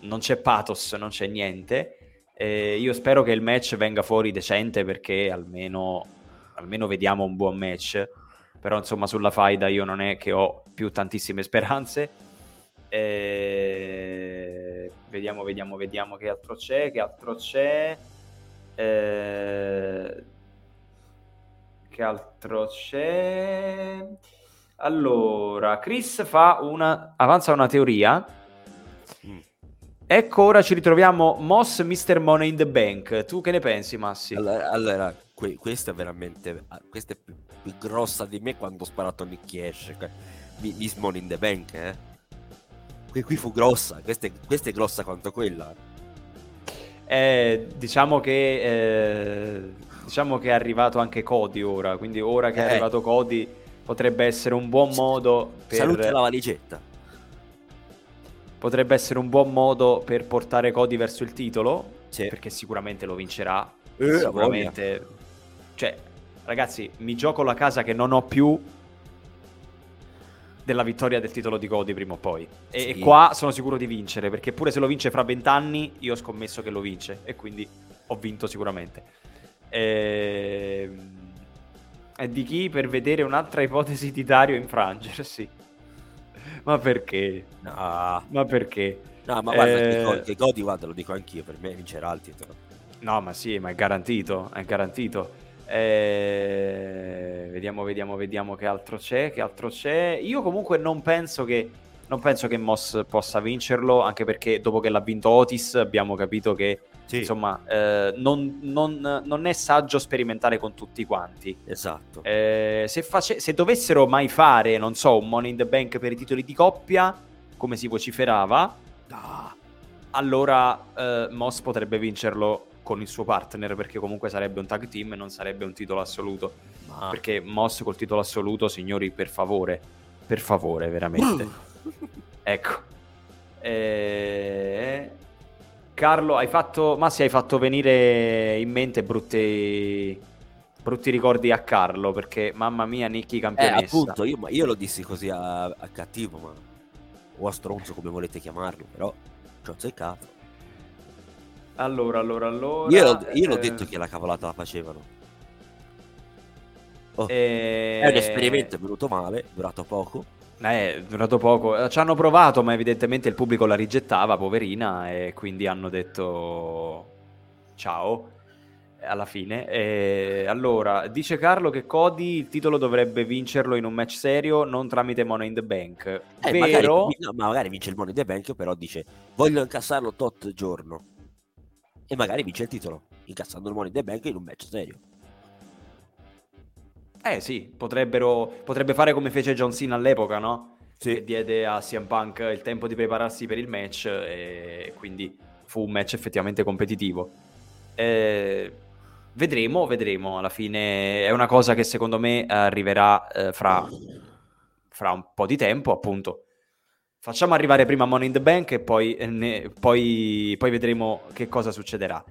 non c'è pathos, non c'è niente. Eh, io spero che il match venga fuori decente perché almeno, almeno vediamo un buon match però insomma sulla faida io non è che ho più tantissime speranze. E... Vediamo, vediamo, vediamo che altro c'è, che altro c'è. E... Che altro c'è? Allora, Chris fa una... avanza una teoria. Mm. Ecco, ora ci ritroviamo Moss, Mr. Money in the Bank. Tu che ne pensi, Massi? Allora, allora que- questa è veramente... Questa è più grossa di me quando ho sparato a Nicky Ash. Miss Money in the Bank, eh. Qui, qui fu grossa, questa è, questa è grossa quanto quella. Eh, diciamo che eh, diciamo che è arrivato anche Cody ora, quindi ora che è eh. arrivato Cody potrebbe essere un buon modo per Saluta la valigetta. Potrebbe essere un buon modo per portare Cody verso il titolo, sì. perché sicuramente lo vincerà. Eh, sicuramente cioè ragazzi, mi gioco la casa che non ho più della vittoria del titolo di Cody prima o poi. E, sì. e qua sono sicuro di vincere, perché pure se lo vince fra vent'anni, io ho scommesso che lo vince. E quindi ho vinto sicuramente. E... Ehm, e di chi per vedere un'altra ipotesi di Dario infrangersi? Ma perché? No. Ma perché? No, ma guarda, eh... che Cody, guarda, lo dico anch'io, per me vincerà il titolo. No, ma sì, ma è garantito, è garantito. Eh, vediamo, vediamo, vediamo che altro c'è. Che altro c'è. Io comunque non penso che. Non penso che Moss possa vincerlo, anche perché dopo che l'ha vinto Otis abbiamo capito che sì. insomma eh, non, non, non, è saggio sperimentare con tutti quanti. Esatto. Eh, se, face- se, dovessero mai fare, non so, un Money in the Bank per i titoli di coppia, come si vociferava, allora eh, Moss potrebbe vincerlo con il suo partner perché comunque sarebbe un tag team e non sarebbe un titolo assoluto. Ma... Perché Moss col titolo assoluto, signori, per favore, per favore, veramente. ecco. E... Carlo, hai fatto, Massi, hai fatto venire in mente brutti, brutti ricordi a Carlo, perché mamma mia, Nicky campionessa. Eh, appunto, io, io, lo dissi così a, a, cattivo, ma... o a stronzo, come volete chiamarlo, però ci ho azzeccato. Allora, allora, allora... Io, l'ho, io eh... l'ho detto che la cavolata la facevano. Oh, eh... È un esperimento, è venuto male, durato poco. Eh, è durato poco. Ci hanno provato, ma evidentemente il pubblico la rigettava, poverina, e quindi hanno detto ciao alla fine. E allora, dice Carlo che Cody il titolo dovrebbe vincerlo in un match serio, non tramite Money in the Bank. Eh, Vero? Magari, ma magari vince il Money in the Bank, però dice voglio incassarlo tot giorno. E magari vince il titolo, incassando il Money in the Bank in un match serio. Eh sì, potrebbe fare come fece John Cena all'epoca, no? Sì. Che diede a CM Punk il tempo di prepararsi per il match e quindi fu un match effettivamente competitivo. Eh, vedremo, vedremo. Alla fine è una cosa che secondo me arriverà eh, fra, fra, un po' di tempo, appunto. Facciamo arrivare prima Money in the Bank e poi, eh, ne, poi, poi vedremo che cosa succederà.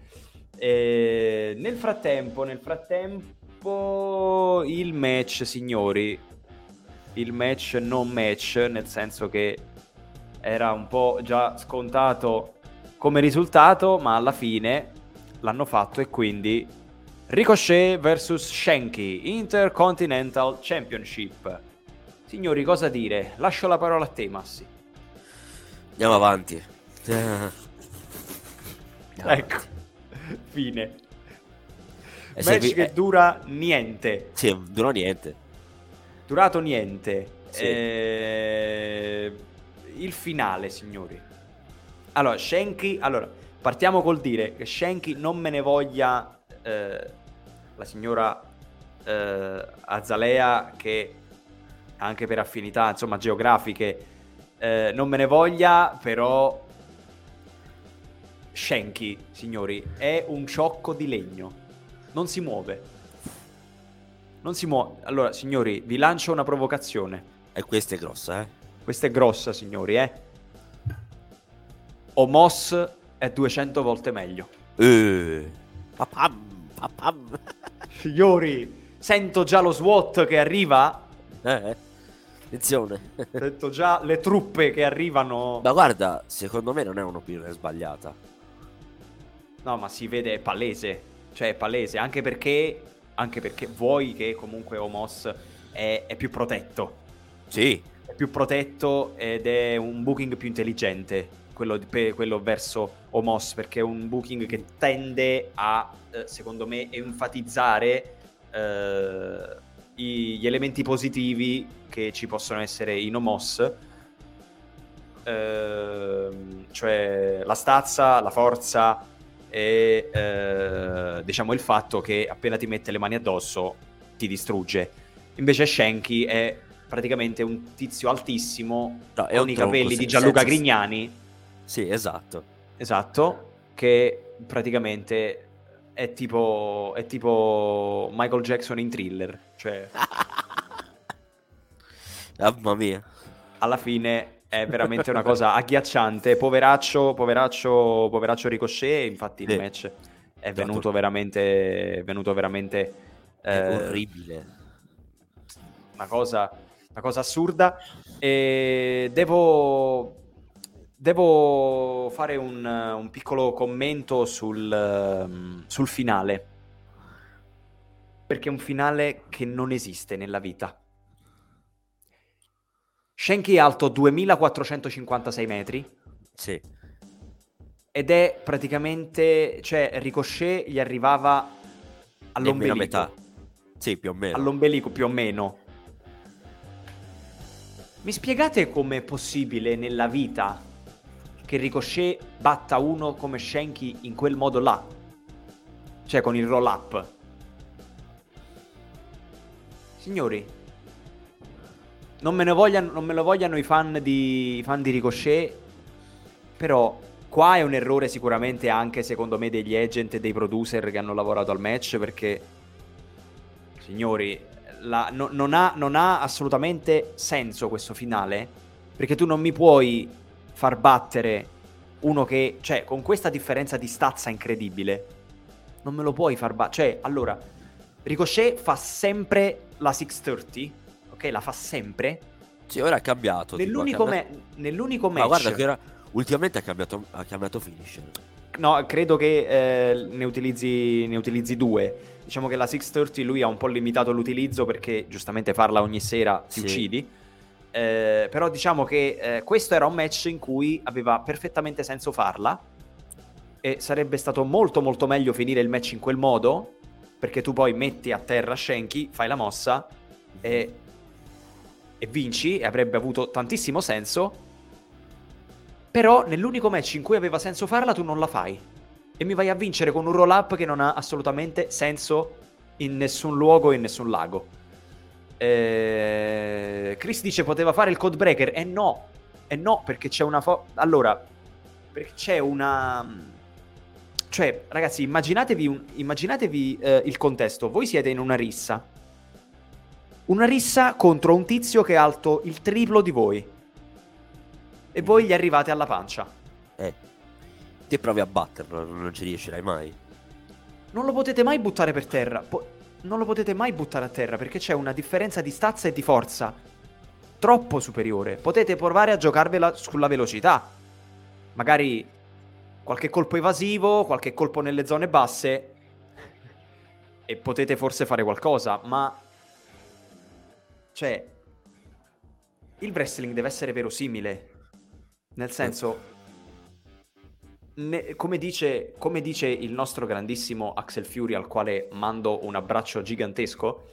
E nel frattempo, nel frattempo il match, signori, il match non match, nel senso che era un po' già scontato come risultato, ma alla fine l'hanno fatto e quindi Ricochet vs Shanky Intercontinental Championship. Signori, cosa dire? Lascio la parola a te, Massi. Andiamo avanti. ecco, fine. E match vi... che dura niente. Sì, dura niente. Durato niente. Sì. Eh... Il finale, signori. Allora, Shanky... Allora, partiamo col dire che Shanky non me ne voglia eh, la signora eh, Azalea che anche per affinità, insomma, geografiche eh, non me ne voglia, però Shanky, signori, è un ciocco di legno non si muove. Non si muove. Allora, signori, vi lancio una provocazione. E questa è grossa, eh? Questa è grossa, signori, eh? Omos è 200 volte meglio. Eh. Papam, papam. Signori, sento già lo SWAT che arriva. Eh, attenzione. Sento già le truppe che arrivano. Ma guarda, secondo me non è un'opinione sbagliata. No, ma si vede palese. Cioè, è palese, anche perché, anche perché vuoi che comunque Omos è, è più protetto. Sì. È più protetto ed è un booking più intelligente, quello, di, quello verso Omos, perché è un booking che tende a, eh, secondo me, enfatizzare eh, gli elementi positivi che ci possono essere in Omos. Eh, cioè la stazza, la forza, e eh, diciamo il fatto che appena ti mette le mani addosso ti distrugge. Invece Shanky è praticamente un tizio altissimo no, con i capelli di Gianluca senza... Grignani. Sì, esatto. Esatto, che praticamente è tipo, è tipo Michael Jackson in thriller. Cioè... Mamma mia. Alla fine è veramente una cosa agghiacciante. Poveraccio, poveraccio, poveraccio Ricochet, infatti il match è venuto veramente, venuto veramente eh, orribile. Una cosa, una cosa assurda. E devo, devo fare un, un piccolo commento sul, sul finale. Perché è un finale che non esiste nella vita Shanky è alto 2456 metri. Sì. Ed è praticamente, cioè Ricochet gli arrivava all'ombelico. metà. Sì, più o meno. All'ombelico più o meno. Mi spiegate com'è possibile nella vita che Ricochet batta uno come Shanky in quel modo là? Cioè con il roll up. Signori, non me, ne vogliano, non me lo vogliano i fan di, fan di Ricochet, però qua è un errore sicuramente anche secondo me degli agent e dei producer che hanno lavorato al match perché, signori, la, no, non, ha, non ha assolutamente senso questo finale perché tu non mi puoi far battere uno che, cioè, con questa differenza di stazza incredibile, non me lo puoi far battere. Cioè, allora, Ricochet fa sempre la 630, ok? La fa sempre. Sì, ora ha cambiato. Nell'unico, tipo, ha cambiato... Me- nell'unico match... Ma guarda che era... ultimamente ha cambiato, ha cambiato finisher. No, credo che eh, ne, utilizzi, ne utilizzi due. Diciamo che la 630 lui ha un po' limitato l'utilizzo perché giustamente farla ogni sera ti sì. uccidi. Eh, però diciamo che eh, questo era un match in cui aveva perfettamente senso farla e sarebbe stato molto molto meglio finire il match in quel modo perché tu poi metti a terra Shenki, fai la mossa e, e vinci e avrebbe avuto tantissimo senso però nell'unico match in cui aveva senso farla tu non la fai e mi vai a vincere con un roll up che non ha assolutamente senso in nessun luogo e in nessun lago eh, Chris dice poteva fare il code breaker. E eh no, e eh no, perché c'è una. Fo- allora, perché c'è una. Cioè, ragazzi, immaginatevi, un... immaginatevi eh, il contesto. Voi siete in una rissa. Una rissa contro un tizio che è alto il triplo di voi. E voi gli arrivate alla pancia. Eh. Te provi a batterlo, non ci riuscirai mai. Non lo potete mai buttare per terra. Po- non lo potete mai buttare a terra perché c'è una differenza di stazza e di forza troppo superiore. Potete provare a giocarvela sulla velocità. Magari qualche colpo evasivo, qualche colpo nelle zone basse e potete forse fare qualcosa, ma cioè il wrestling deve essere verosimile. Nel senso ne, come, dice, come dice il nostro grandissimo Axel Fury, al quale mando un abbraccio gigantesco,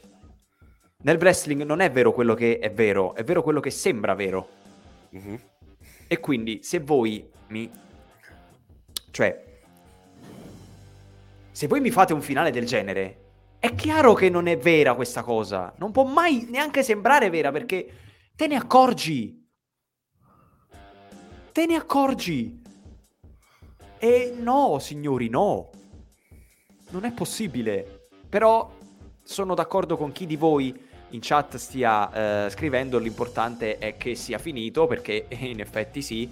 nel wrestling non è vero quello che è vero, è vero quello che sembra vero. Mm-hmm. E quindi se voi mi... Cioè, se voi mi fate un finale del genere, è chiaro che non è vera questa cosa. Non può mai neanche sembrare vera perché te ne accorgi. Te ne accorgi. E no, signori, no. Non è possibile. Però sono d'accordo con chi di voi in chat stia eh, scrivendo, l'importante è che sia finito, perché in effetti sì.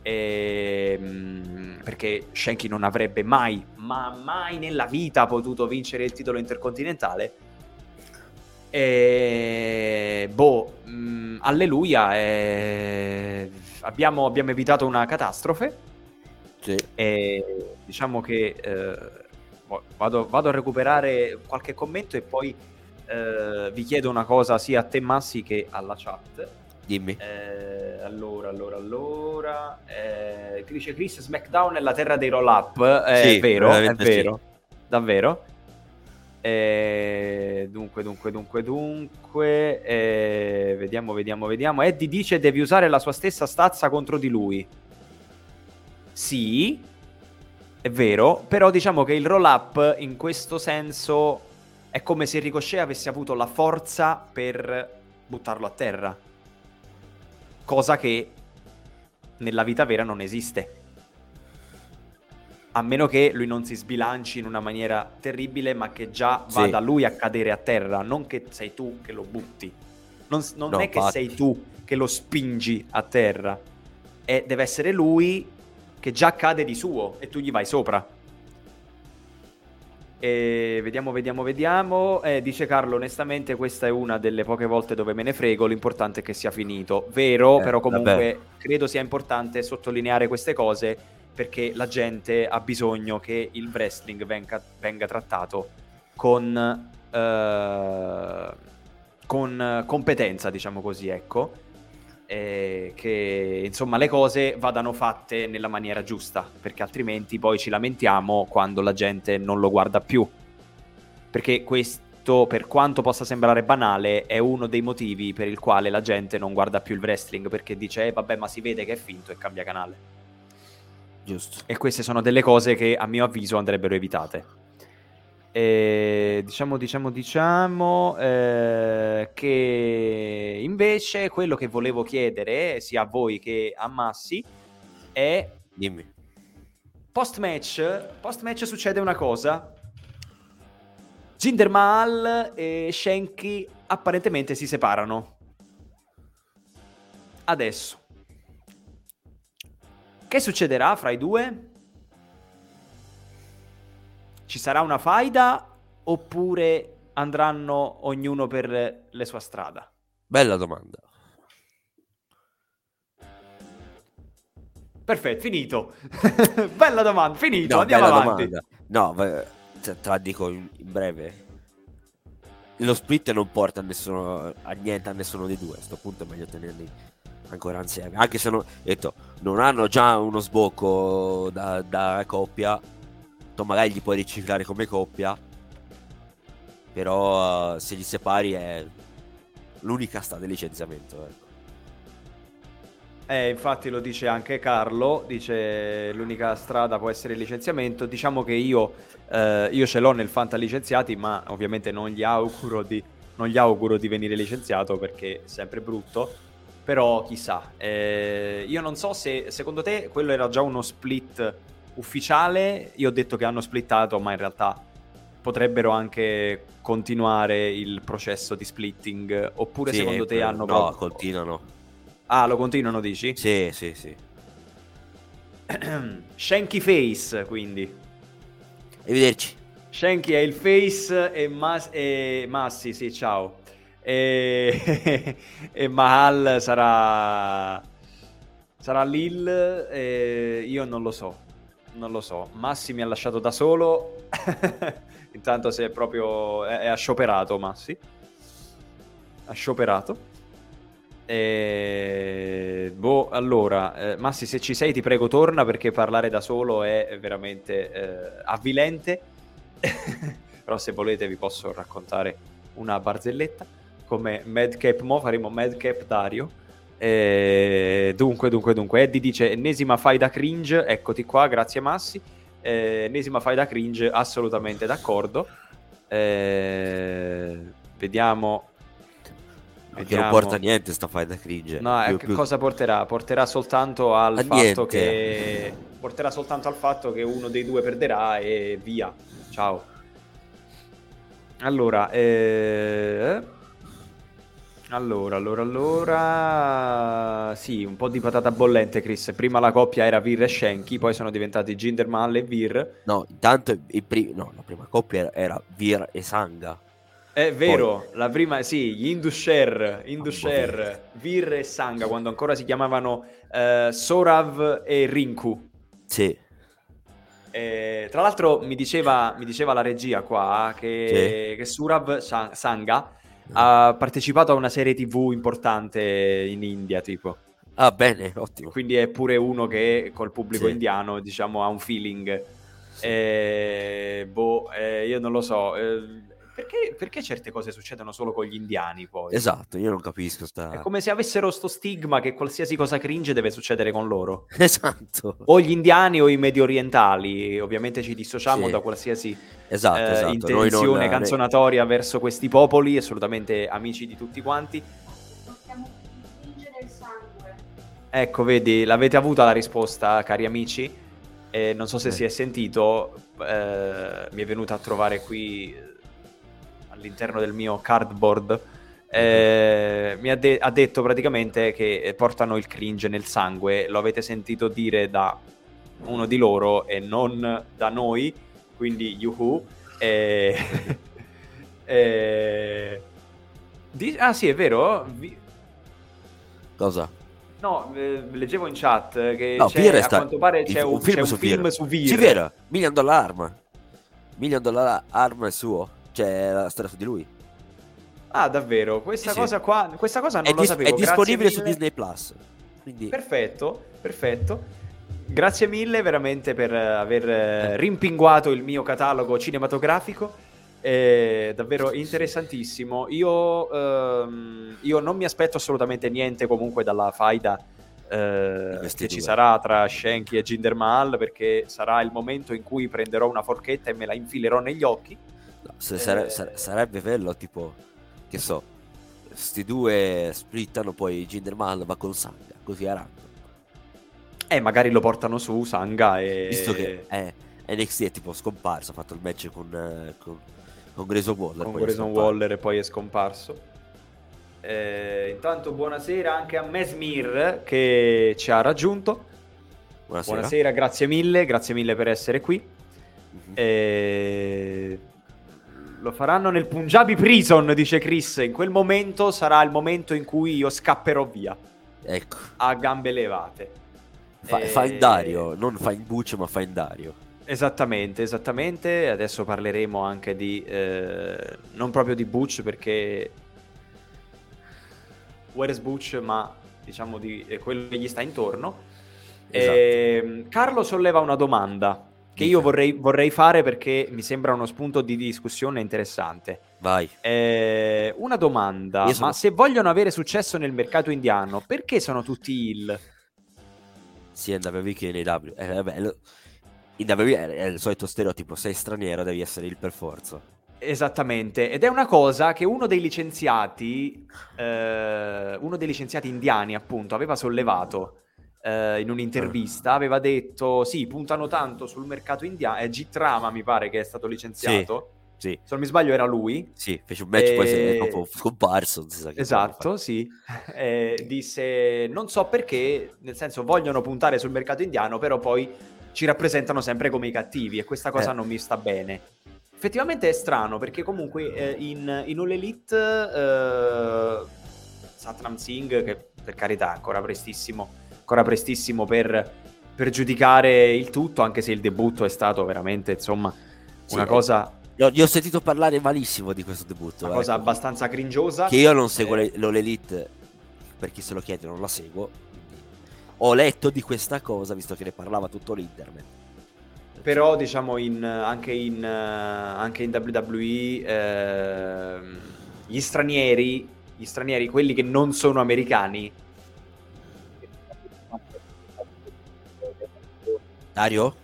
Ehm, perché Shanky non avrebbe mai, ma mai nella vita potuto vincere il titolo intercontinentale. E boh, mh, mm, alleluia. E... Abbiamo, abbiamo evitato una catastrofe. Sì. E diciamo che eh, vado, vado, a recuperare qualche commento e poi eh, vi chiedo una cosa sia a te Massi che alla chat. Dimmi. Eh, allora, allora, allora. Eh, dice Chris, SmackDown è la terra dei roll up. Eh, sì, è vero, è vero. Sì. Davvero. Eh, dunque, dunque, dunque, dunque. Eh, vediamo, vediamo, vediamo. Eddie dice devi usare la sua stessa stazza contro di lui. Sì, è vero, però diciamo che il roll up in questo senso è come se Ricochet avesse avuto la forza per buttarlo a terra. Cosa che nella vita vera non esiste. A meno che lui non si sbilanci in una maniera terribile, ma che già sì. vada lui a cadere a terra, non che sei tu che lo butti. Non, non no, è che sei tu che lo spingi a terra. E deve essere lui che già cade di suo e tu gli vai sopra. E vediamo, vediamo, vediamo. Eh, dice Carlo, onestamente questa è una delle poche volte dove me ne frego, l'importante è che sia finito. Vero, eh, però comunque vabbè. credo sia importante sottolineare queste cose perché la gente ha bisogno che il wrestling venga, venga trattato con, eh, con competenza, diciamo così, ecco eh, che insomma le cose vadano fatte nella maniera giusta, perché altrimenti poi ci lamentiamo quando la gente non lo guarda più. Perché questo, per quanto possa sembrare banale, è uno dei motivi per il quale la gente non guarda più il wrestling, perché dice, eh, vabbè, ma si vede che è finto e cambia canale. Giusto. E queste sono delle cose che a mio avviso andrebbero evitate. Eh, diciamo, diciamo, diciamo eh, che invece quello che volevo chiedere sia a voi che a Massi è Dimmi. Post match, post match succede una cosa. Jinder Mahal e Shenki apparentemente si separano. Adesso Che succederà fra i due? Ci sarà una faida oppure andranno ognuno per la sua strada? Bella domanda. Perfetto, finito. Bella domanda, finito. No, Andiamo avanti. domanda. No, te te la dico in, in breve. Lo split non porta a, nessuno, a niente a nessuno dei due. A sto punto è meglio tenerli ancora insieme. Anche se non, detto, non hanno già uno sbocco da, da coppia. Tu magari li puoi riciclare come coppia. Però eh, se li separi è l'unica strada di licenziamento. ecco. Eh, infatti lo dice anche Carlo, dice l'unica strada può essere il licenziamento. Diciamo che io, eh, io ce l'ho nel Fanta licenziati, ma ovviamente non gli, auguro di, non gli auguro di venire licenziato perché è sempre brutto. Però chissà, Eh, io non so se secondo te quello era già uno split ufficiale. Io ho detto che hanno splittato, ma in realtà potrebbero anche continuare il processo di splitting. Oppure Sì, secondo te hanno No, proprio- continuano. Ah, lo continuano, dici? Sì, sì, sì. Shanky Face, quindi. Arrivederci. Shanky è il face e, Mas- e Massi, sì, ciao. E, e Mahal sarà sarà Lil io non lo so. Non lo so. Massi mi ha lasciato da solo. Intanto se è proprio è, è ha scioperato Massi. Ha scioperato. E... Boh, allora, eh, Massi, se ci sei, ti prego, torna perché parlare da solo è veramente eh, avvilente. Però, se volete, vi posso raccontare una barzelletta. Come Madcap Mo, faremo Madcap Dario. E... Dunque, dunque, dunque, Eddie dice: ennesima fai da cringe. Eccoti qua, grazie, Massi. Eh, ennesima fai da cringe, assolutamente d'accordo. Eh, Vediamo. Perché non porta niente sta fight da cringe. No, eh, Più- che più- cosa porterà? Porterà soltanto al A fatto niente. che porterà soltanto al fatto che uno dei due perderà e via. Ciao. Allora, eh... allora, allora, allora, sì, un po' di patata bollente, Chris. Prima la coppia era Vir e Shanky, poi sono diventati Gindermal e Vir. No, intanto il pri- no, la prima coppia era, Vir e Sanga. È vero, la prima, sì, gli Indusher, Indusher, Vir e Sanga, quando ancora si chiamavano eh, Sorav e Rinku. Sì, Eh, tra l'altro mi diceva, mi diceva la regia qua che, che Surav Sa- Sanga ha partecipato a una serie tv importante in India, tipo. Ah, bene, ottimo. Quindi è pure uno che col pubblico Sì. indiano, diciamo, ha un feeling. Eh, boh, eh, io non lo so. eh, perché, perché certe cose succedono solo con gli indiani poi? Esatto, io non capisco sta... È come se avessero sto stigma che qualsiasi cosa cringe deve succedere con loro. Esatto. O gli indiani o i medio orientali. Ovviamente ci dissociamo Sì. da qualsiasi Esatto, eh, esatto. Intenzione non- canzonatoria verso questi popoli, assolutamente amici di tutti quanti. Ecco, vedi, l'avete avuta la risposta, cari amici. E non so se Eh. si è sentito, eh, mi è venuta a trovare qui eh, all'interno del mio cardboard. eh, mi ha, de- ha detto praticamente che eh, portano il cringe nel sangue. Lo avete sentito dire da uno di loro e non da noi. Quindi, yuhu. E... e- di- Ah, sì, è vero. Vi- Cosa? No, eh, leggevo in chat che No, c'è, è a sta- quanto pare c'è un un, film c'è un su film Vir. su Vir. Sì, vero. Million Dollar Arm. Million Dollar Arm è suo. Cioè, la storia su di lui. Ah, davvero? Questa Sì, sì. cosa qua, questa cosa non È, lo dis- sapevo. è disponibile su. Disney Plus. Quindi, Perfetto, perfetto. Grazie mille veramente per eh, aver eh, rimpinguato il mio catalogo cinematografico. È davvero interessantissimo. Io, ehm, io non mi aspetto assolutamente niente comunque dalla faida eh, che ci sarà tra Shanky e Jinder Mahal perché sarà il momento in cui prenderò una forchetta e me la infilerò negli occhi. Se- sare- Eh. sare- sarebbe bello, tipo, che so, sti due splittano, poi Jinder Mahal va con Sanga. Così a random. E magari lo portano su Sanga e... Visto che è, NXT è tipo scomparso, ha fatto il match con, eh, con, con Grayson Waller. con Grayson. Waller e poi è scomparso. Eh, intanto buonasera anche a Mesmir che ci ha raggiunto. Buonasera. Buonasera, grazie mille, grazie mille per essere qui. Mhm. Eh, Lo faranno nel Punjabi Prison, dice Chris. In quel momento sarà il momento in cui io scapperò via Ecco, a gambe levate. fa, Eh, fa in Dario, non fa in Buccio ma fa in Dario. Esattamente, esattamente. Adesso parleremo anche di... eh, non proprio di Butch perché... Where's Butch, ma diciamo di quello che gli sta intorno. Esatto. Ehm, Carlo solleva una domanda che io vorrei, vorrei fare perché mi sembra uno spunto di discussione interessante. Vai. Eh, una domanda, sono- ma se vogliono avere successo nel mercato indiano, perché sono tutti il? Sia in WWE che in AW. Eh, vabbè, lo- in WWE è, è il solito stereotipo, sei straniero devi essere il per forza. Esattamente, ed è una cosa che uno dei licenziati, eh, uno dei licenziati indiani appunto, aveva sollevato eh, in un'intervista, aveva detto sì, puntano tanto sul mercato indiano, è G-Trama mi pare che è stato licenziato, Sì, se non mi sbaglio era lui, sì, fece un match poi si è scomparso. Esatto, sì. Eh, disse non so perché, nel senso vogliono puntare sul mercato indiano, però poi ci rappresentano sempre come i cattivi e questa cosa Eh. non mi sta bene. Effettivamente è strano perché comunque eh, in, in All Elite eh, Satnam Singh, che per carità è ancora prestissimo, ancora prestissimo per, per giudicare il tutto, anche se il debutto è stato veramente, insomma, Sì, una eh, cosa, Io, io ho sentito parlare malissimo di questo debutto. una cosa ecco. abbastanza cringiosa. Che io non seguo Eh, le- l'All Elite, per chi se lo chiede non la seguo. Ho letto di questa cosa, visto che ne parlava tutto l'internet. Però diciamo in, anche, in, eh, anche in WWE ehm, gli stranieri, gli stranieri, quelli che non sono americani, Dario?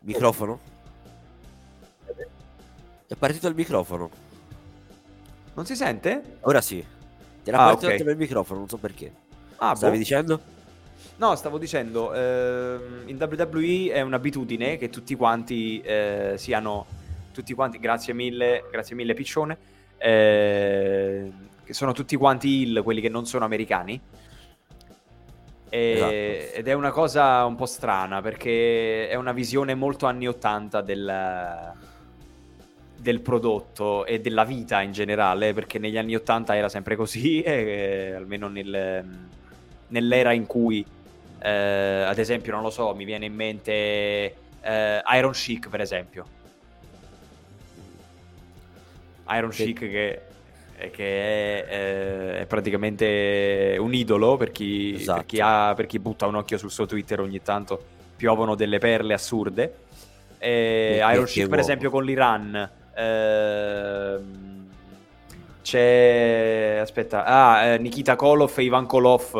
Microfono? È partito il microfono. non si sente? Ora sì. Ti era Ah, partito ok. un attimo il microfono, non so perché. Ah, Stavi boh. dicendo? No, stavo dicendo, ehm, in WWE è un'abitudine che tutti quanti eh, siano, tutti quanti, grazie mille, grazie mille Piccione, eh, che sono tutti quanti il, quelli che non sono americani. E- Esatto. Ed è una cosa un po' strana perché è una visione molto anni 80 del, del prodotto e della vita in generale, perché negli anni 80 era sempre così, e, almeno nel- nell'era in cui, eh, ad esempio, non lo so, mi viene in mente eh, Iron Chic, per esempio. Iron Che- Chic che, eh, che è, eh, è praticamente un idolo per chi, Esatto. per chi ha- per chi butta un occhio sul suo Twitter ogni tanto piovono delle perle assurde. E Che- Iron che per esempio, con l'Iran. ehm, c'è. Aspetta, ah, eh, Nikita Koloff e Ivan Koloff.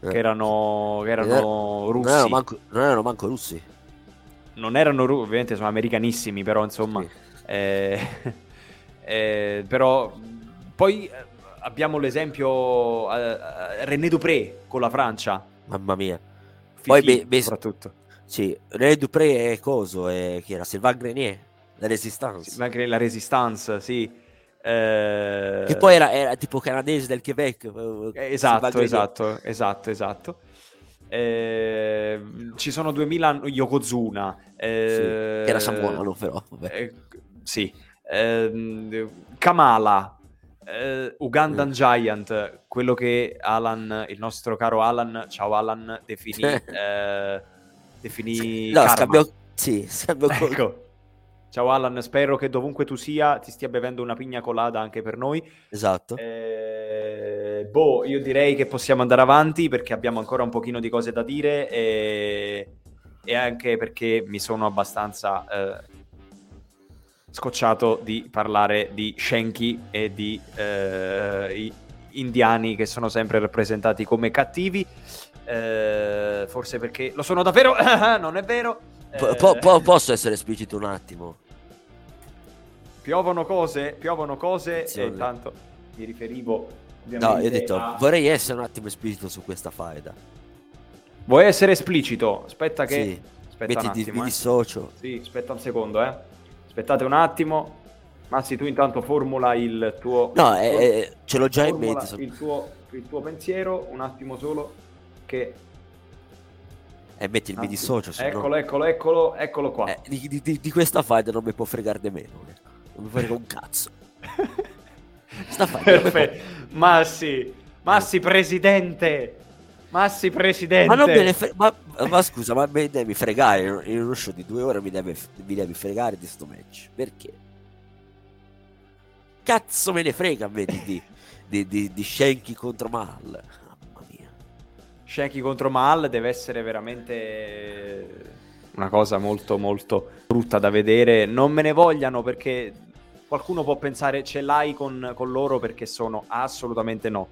Eh. Che erano, che erano Non russi. erano manco, non erano manco russi. Non erano ru- ovviamente sono americanissimi, però insomma. Sì. eh, eh, però poi eh, abbiamo l'esempio eh, eh, René Dupré con la Francia. Mamma mia. Fifi, Poi be- be- soprattutto. Sì, René Dupré è coso, è, chi era? Sylvain Grenier, la Resistance. Sì, ma anche la Resistance, sì. Eh, Che poi era, era tipo canadese del Quebec. eh, Esatto, Sylvain Grenier. esatto, esatto, esatto. Eh, ci sono 2000 Yokozuna. Sì, eh, che era samuano però. vabbè. eh, sì. Ehm, Kamala, eh, Ugandan Mm. Giant, quello che Alan, il nostro caro Alan, ciao Alan, definì, eh, definì No, scambio... Sì, scambio Ecco. Ciao Alan, spero che dovunque tu sia ti stia bevendo una pigna colada anche per noi. Esatto. Eh, boh, io direi che possiamo andare avanti perché abbiamo ancora un pochino di cose da dire e, e anche perché mi sono abbastanza eh, scocciato di parlare di Shenki e di eh, indiani che sono sempre rappresentati come cattivi. Eh, forse perché lo sono davvero, non è vero. Eh, po- po- posso essere esplicito un attimo? Piovono cose, piovono cose Sì, e intanto mi riferivo No, io ho detto, a- vorrei essere un attimo esplicito su questa faida. Vuoi essere esplicito? Aspetta che... Sì, Aspetta un metti, attimo, mi eh. dissocio. Sì, aspetta un secondo, eh. Aspettate un attimo. Massi, tu intanto formula il tuo... No, eh, eh, ce l'ho già in mente. Il tuo, il tuo pensiero, un attimo solo, che E metti il mi Ah, dissocio. se no- Eccolo, eccolo, eccolo, eccolo qua. Eh, di, di- di- questa fight non mi può fregare nemmeno. ecco. Non mi frega un cazzo. Sta fight può- Perfetto. Massi, Massi presidente. Massi presidente. Ma non me ne fre- ma, ma scusa, ma mi devi fregare in- uno show di due ore mi, deve- mi devi fregare di sto match. Perché? Cazzo me ne frega a me di, di, di, di, di Shanky contro Mahal. Mamma mia. Shanky contro Mahal deve essere veramente una cosa molto molto brutta da vedere. Non me ne vogliano perché qualcuno può pensare ce l'hai con, con loro perché sono assolutamente no.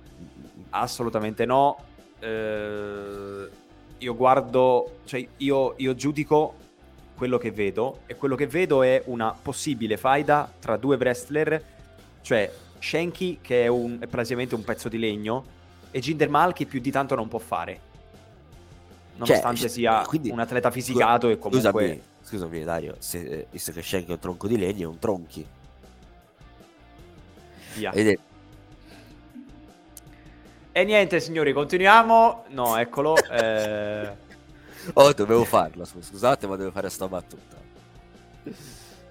Assolutamente no. Eh, io guardo, cioè io, io giudico quello che vedo e quello che vedo è una possibile faida tra due wrestler, cioè Shanky che è, un, è praticamente un pezzo di legno e Jinder Mahal che più di tanto non può fare. Nonostante Cioè, sia quindi- un atleta fisicato e comunque... Scusami, scusami Dario, se, eh, visto che Shanky è un tronco di legno, è un tronchi. via. Vedete? E niente signori, continuiamo. No, eccolo. eh, Oh, dovevo farlo, scu- scusate, ma devo fare sta battuta.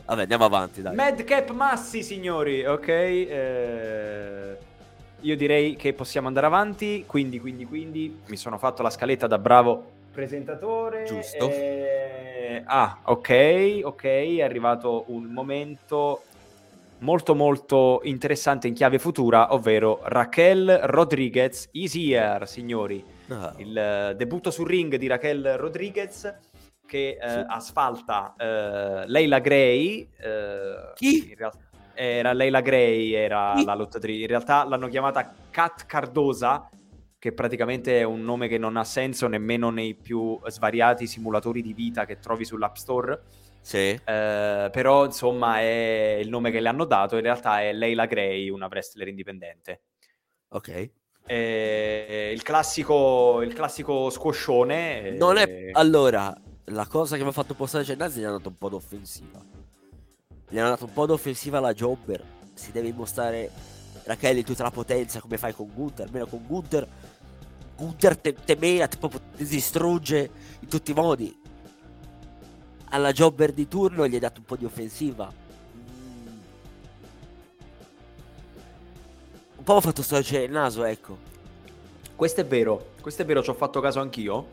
Vabbè, andiamo avanti, dai. Madcap Massi, signori, ok? eh, io direi che possiamo andare avanti. Quindi, quindi, quindi, mi sono fatto la scaletta da bravo presentatore. Giusto. eh, ah, ok, ok. È arrivato un momento molto, molto interessante in chiave futura, ovvero Raquel Rodriguez is here, signori Ah, il eh, debutto sul ring di Raquel Rodriguez che eh, Sì. asfalta eh, Leila Gray. Chi? in realtà- era Leila Gray, era Chi? la lottatrice. In realtà l'hanno chiamata Kat Cardosa, che praticamente è un nome che non ha senso nemmeno nei più svariati simulatori di vita che trovi sull'App Store. Sì. Eh, però insomma è il nome che le hanno dato. In realtà è Leila Gray, una wrestler indipendente. Ok. Eh, il classico, il classico squoscione. eh, Non è... Allora, la cosa che mi ha fatto postare Gennazzi gli ha dato un po' d'offensiva. Gli hanno dato un po' d'offensiva alla Jobber. Si deve mostrare Rachele tutta la potenza come fai con Gunther. Almeno con Gunther. Gunther te, te mena, te proprio ti distrugge in tutti i modi. Alla Jobber di turno gli hai dato un po' di offensiva. Mm. Un po' ha fatto storcere il naso, ecco. Questo è vero, questo è vero, ci ho fatto caso anch'io.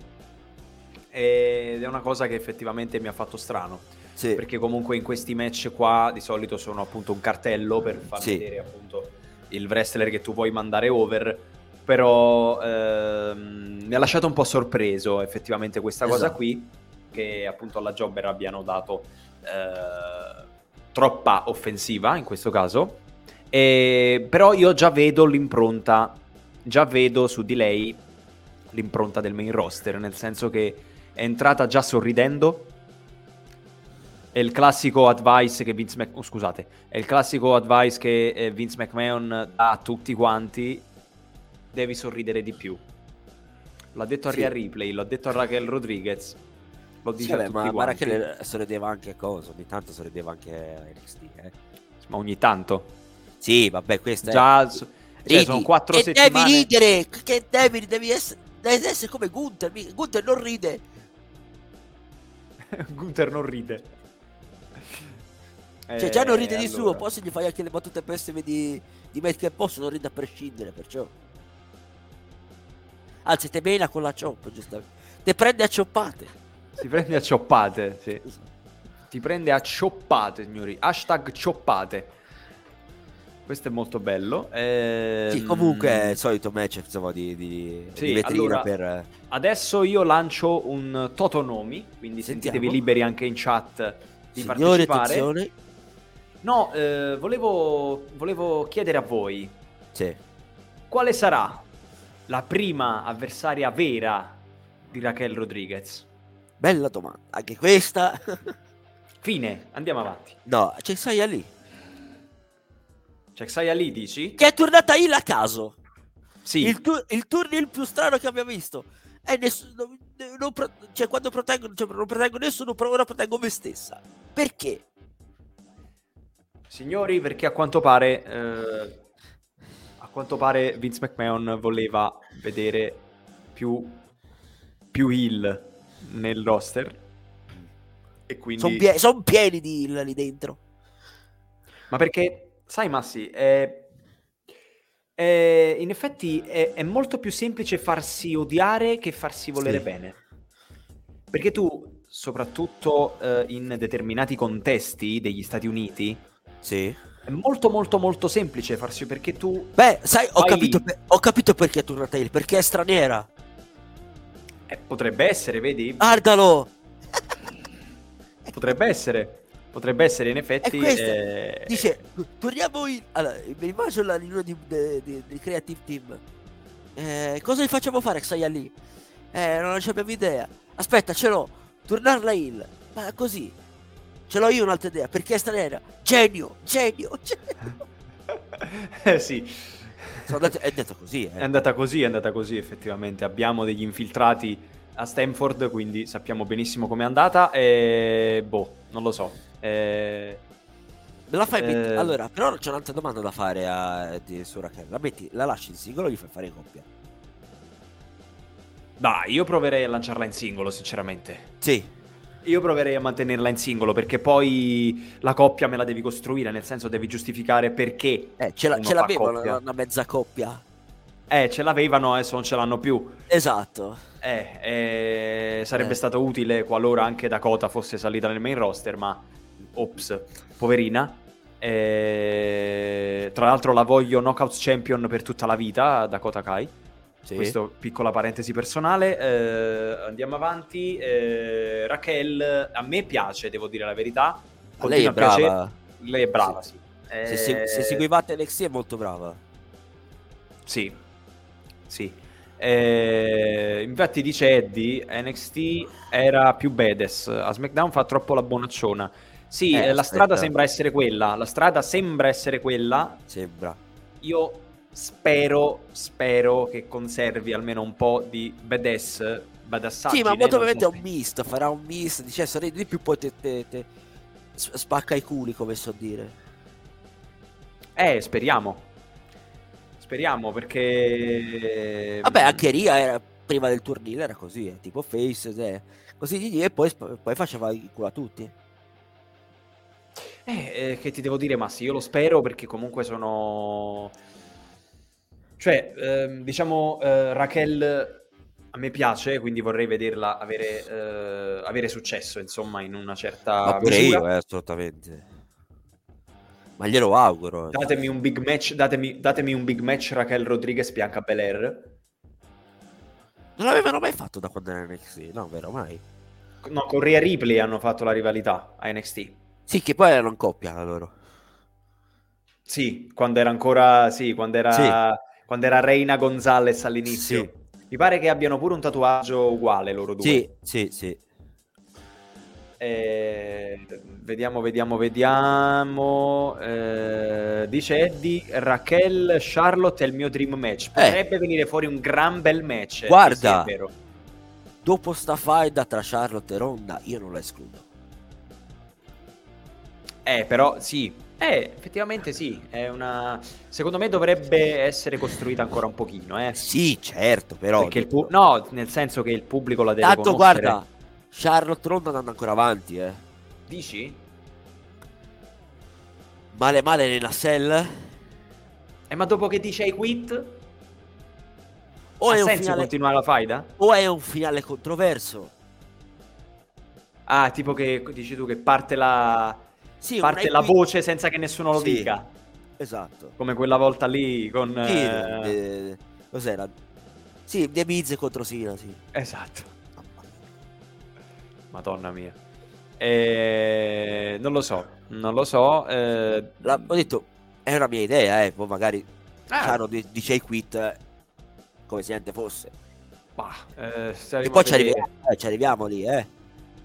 Ed è una cosa che effettivamente mi ha fatto strano. Sì. Perché comunque in questi match qua di solito sono appunto un cartello per far Sì. vedere appunto il wrestler che tu vuoi mandare over. Però ehm, mi ha lasciato un po' sorpreso effettivamente questa cosa Esatto. qui. Che appunto alla Jobber abbiano dato eh, troppa offensiva in questo caso. E- però io già vedo l'impronta, già vedo su di lei l'impronta del main roster, nel senso che è entrata già sorridendo. È il classico advice che Vince Mc... oh, scusate, è il classico advice che eh, Vince McMahon dà a tutti quanti. Devi sorridere di più. L'ha detto a Sì. Rhea Ripley, l'ho detto a Raquel Rodriguez. Lo Sì, dice tutti ma, ma quanti. Rachele sorrideva anche a cosa? Ogni tanto sorrideva anche a NXT, eh. Ma ogni tanto. Sì, vabbè, questo è... Già cioè, Ridi. sono quattro e settimane. devi ridere, che devi, devi essere, devi essere come Gunther, Gunther non ride. Gunther non ride. Cioè, già non ride Eh, di allora. suo, poi se gli fai anche le battute pessime di, di Matt che posso, non ride a prescindere, perciò... Anzi, te mena con la chop, giustamente. Te prende a cioppate. Si prende a cioppate, sì. Ti prende a cioppate, signori. Hashtag cioppate. Questo è molto bello. Ehm, Sì, comunque è il solito match, insomma, di, di, Sì, di vetrina allora- per... Adesso io lancio un Totonomi, quindi Sentiamo. sentitevi liberi anche in chat di Signore, partecipare. attenzione. No, eh, volevo, volevo chiedere a voi Sì. quale sarà la prima avversaria vera di Raquel Rodriguez. Bella domanda. Anche questa... Fine, andiamo avanti. no, c'è Saya lì. Cioè, Xia lì dici? Che è tornata il a caso. Sì. Il, tu- il turno più strano che abbiamo visto. E nessuno. non pro- cioè, quando proteggo, cioè, non proteggo nessuno, però ora proteggo me stessa. Perché? Signori, perché a quanto pare eh, a quanto pare Vince McMahon voleva vedere più più heel nel roster. E quindi... Sono pie- son pieni di Hill lì dentro. Ma perché, sai Massi, è- è- in effetti è, è molto più semplice farsi odiare che farsi volere Sì. bene. Perché tu, soprattutto eh, in determinati contesti degli Stati Uniti, Sì. è molto molto molto semplice farsi perché tu... Beh, sai, ho capito, per- ho capito perché è tornata Hill, perché è straniera. Eh, potrebbe essere, vedi? Guardalo! Potrebbe essere. Potrebbe essere, in effetti... eh, dice, torniamo in... Allora, mi immagino la riunione di, di- del creative team. Eh, cosa gli facciamo fare a Xayah lì? Eh, non abbiamo idea. Aspetta, ce l'ho. Tornarla Hill. Ma così. Ce l'ho io un'altra idea, perché è straniera. Genio, genio, genio. eh, sì. Sono andato- è detto così, È eh. andata così, è andata così effettivamente. Abbiamo degli infiltrati a Stanford, quindi sappiamo benissimo com'è andata. E boh, non lo so. Eh, la fai met- Eh. Allora, però c'è un'altra domanda da fare a su Raquel. La metti, la lasci in singolo o gli fai fare in coppia? Dai, io proverei a lanciarla in singolo, sinceramente. Sì. Io proverei a mantenerla in singolo perché poi la coppia me la devi costruire, nel senso devi giustificare perché. Eh, ce, la, ce l'avevano una, una mezza coppia. Eh, ce l'avevano, adesso non ce l'hanno più. Esatto. Eh, eh, sarebbe Eh. stato utile qualora anche Dakota fosse salita nel main roster, ma ops, poverina. Eh, tra l'altro la voglio Knockouts Champion per tutta la vita, Dakota Kai. Sì. Questo piccola parentesi personale. Eh, andiamo avanti. Eh, Raquel, a me piace, devo dire la verità. Lei è brava. Lei è brava, sì. Se, Eh, se, se seguivate NXT è molto brava. Sì, sì. Eh, infatti dice Eddie, NXT era più badass, a SmackDown fa troppo la bonacciona. Sì, Eh, eh, la strada sembra essere quella, la strada sembra essere quella. Sembra. Io spero, spero che conservi almeno un po' di badass, badassaggine. sì, ma molto probabilmente è so un misto. Farà un misto. Dice, sorridi di più, poi te, te- te spacca i culi, come so dire. Eh, speriamo. Speriamo perché... Vabbè, anche Ria era, prima del turnile era così, eh, tipo face, eh, così e poi, poi faceva il culo a tutti. Eh, eh, che ti devo dire, Massi? Io lo spero perché comunque sono. Cioè, ehm, diciamo, eh, Raquel a me piace, quindi vorrei vederla avere, eh, avere successo, insomma, in una certa. Ma pure misura. io, eh, assolutamente. Ma glielo auguro. eh. Datemi un big match, datemi, datemi un big match Raquel Rodriguez Bianca Belair. Non l'avevano mai fatto da quando era NXT, no, vero, mai. No, con Rhea Ripley hanno fatto la rivalità a NXT. Sì, che poi erano in coppia loro. Sì, quando era ancora. Sì, quando era. Sì. Quando era Reina Gonzalez all'inizio. Sì. Mi pare che abbiano pure un tatuaggio uguale loro due. Sì, sì, sì. Eh, vediamo, vediamo, vediamo. Eh, dice Eddie, Raquel Charlotte è il mio dream match. Potrebbe venire fuori un gran bel match. eh, Guarda. Dopo sta faida tra Charlotte e Ronda, io non la escludo. Eh, però sì. Eh, effettivamente sì. È una... Secondo me dovrebbe essere costruita ancora un pochino, eh. Sì, certo, però. Pu- no, nel senso che il pubblico la deve Tanto conoscere. guarda, Charlotte Ronda andando ancora avanti, eh. Dici? Male male nella cell. Eh, ma dopo che dice I quit, O ha è, un senso finale, continuare la faida? o è un finale controverso. Ah, tipo che dici tu che parte la, Sì, parte la equi- voce senza che nessuno lo Sì. dica. Esatto. Come quella volta lì con... Sì, eh, eh, cos'era? Sì, The Miz contro Sina, sì. Esatto. Madonna mia. Eh, non lo so, non lo so. eh, La- ho detto, è una mia idea, eh. Poi magari ah, Charlotte di- dice i quit eh, come se niente fosse. bah, eh, E poi ci arriviamo, ci arriviamo lì, eh.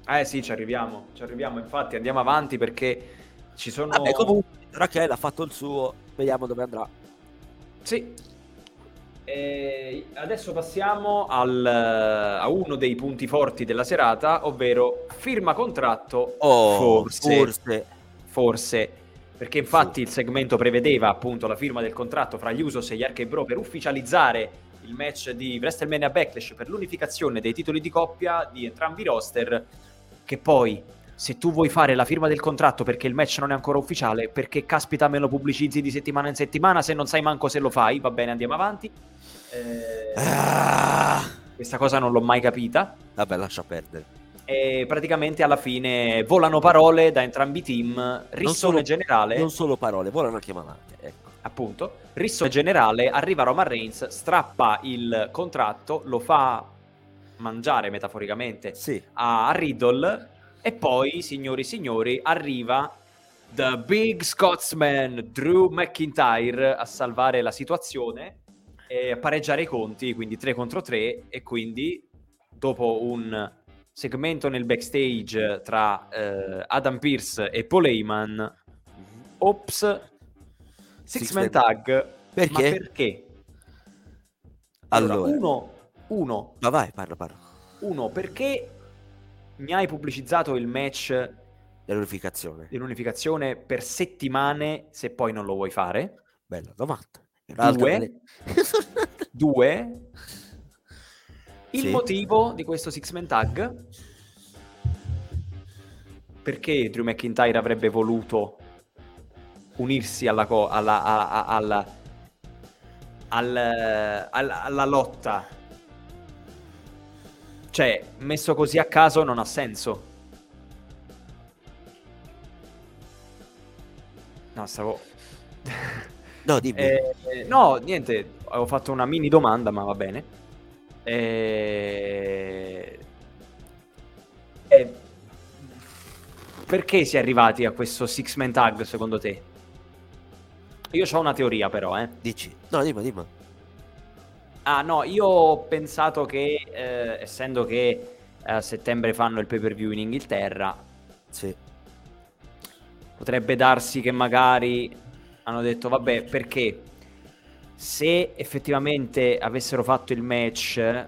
Eh sì, ci arriviamo, ci arriviamo. Infatti andiamo avanti perché ci sono... Vabbè, comunque Raquel ha fatto il suo, vediamo dove andrà. Sì. E adesso passiamo al, a uno dei punti forti della serata, ovvero firma contratto. Oh, forse, forse. forse. Perché infatti il segmento prevedeva appunto la firma del contratto fra gli Usos e gli Arcade Bro per ufficializzare il match di WrestleMania Backlash per l'unificazione dei titoli di coppia di entrambi i roster, che poi se tu vuoi fare la firma del contratto perché il match non è ancora ufficiale, perché caspita me lo pubblicizzi di settimana in settimana se non sai manco se lo fai, va bene andiamo avanti. Eh, Ah, questa cosa non l'ho mai capita. vabbè, lascia perdere. E praticamente alla fine volano parole da entrambi i team, rissone generale. Non solo parole, volano anche malate. Ecco. appunto, rissone generale, arriva Roman Reigns, strappa il contratto, lo fa mangiare metaforicamente Sì. a Riddle e poi, signori e signori, arriva The Big Scotsman Drew McIntyre a salvare la situazione e a pareggiare i conti, quindi 3 contro 3 e quindi dopo un segmento nel backstage tra eh, Adam Pearce e Paul Heyman Ops Six, Six Man Tag Perché? Ma perché? Allora, uno, uno, ma vai, parla, parla. uno, perché mi hai pubblicizzato il match Dell'unificazione. dell'unificazione per settimane se poi non lo vuoi fare? Bella domanda. Due. Due, il Sì. motivo di questo Six Man Tag perché Drew McIntyre avrebbe voluto unirsi alla, co- alla, alla- alla lotta cioè messo così a caso non ha senso no stavo No, dimmi. Eh, no, niente, avevo fatto una mini domanda, ma va bene. Eh, eh, perché si è arrivati a questo six man tag secondo te? Io ho una teoria però, eh. Dici. No, dimmi, dimmi. Ah no, io ho pensato che, eh, essendo che a settembre fanno il pay per view in Inghilterra, Sì. potrebbe darsi che magari hanno detto vabbè perché se effettivamente avessero fatto il match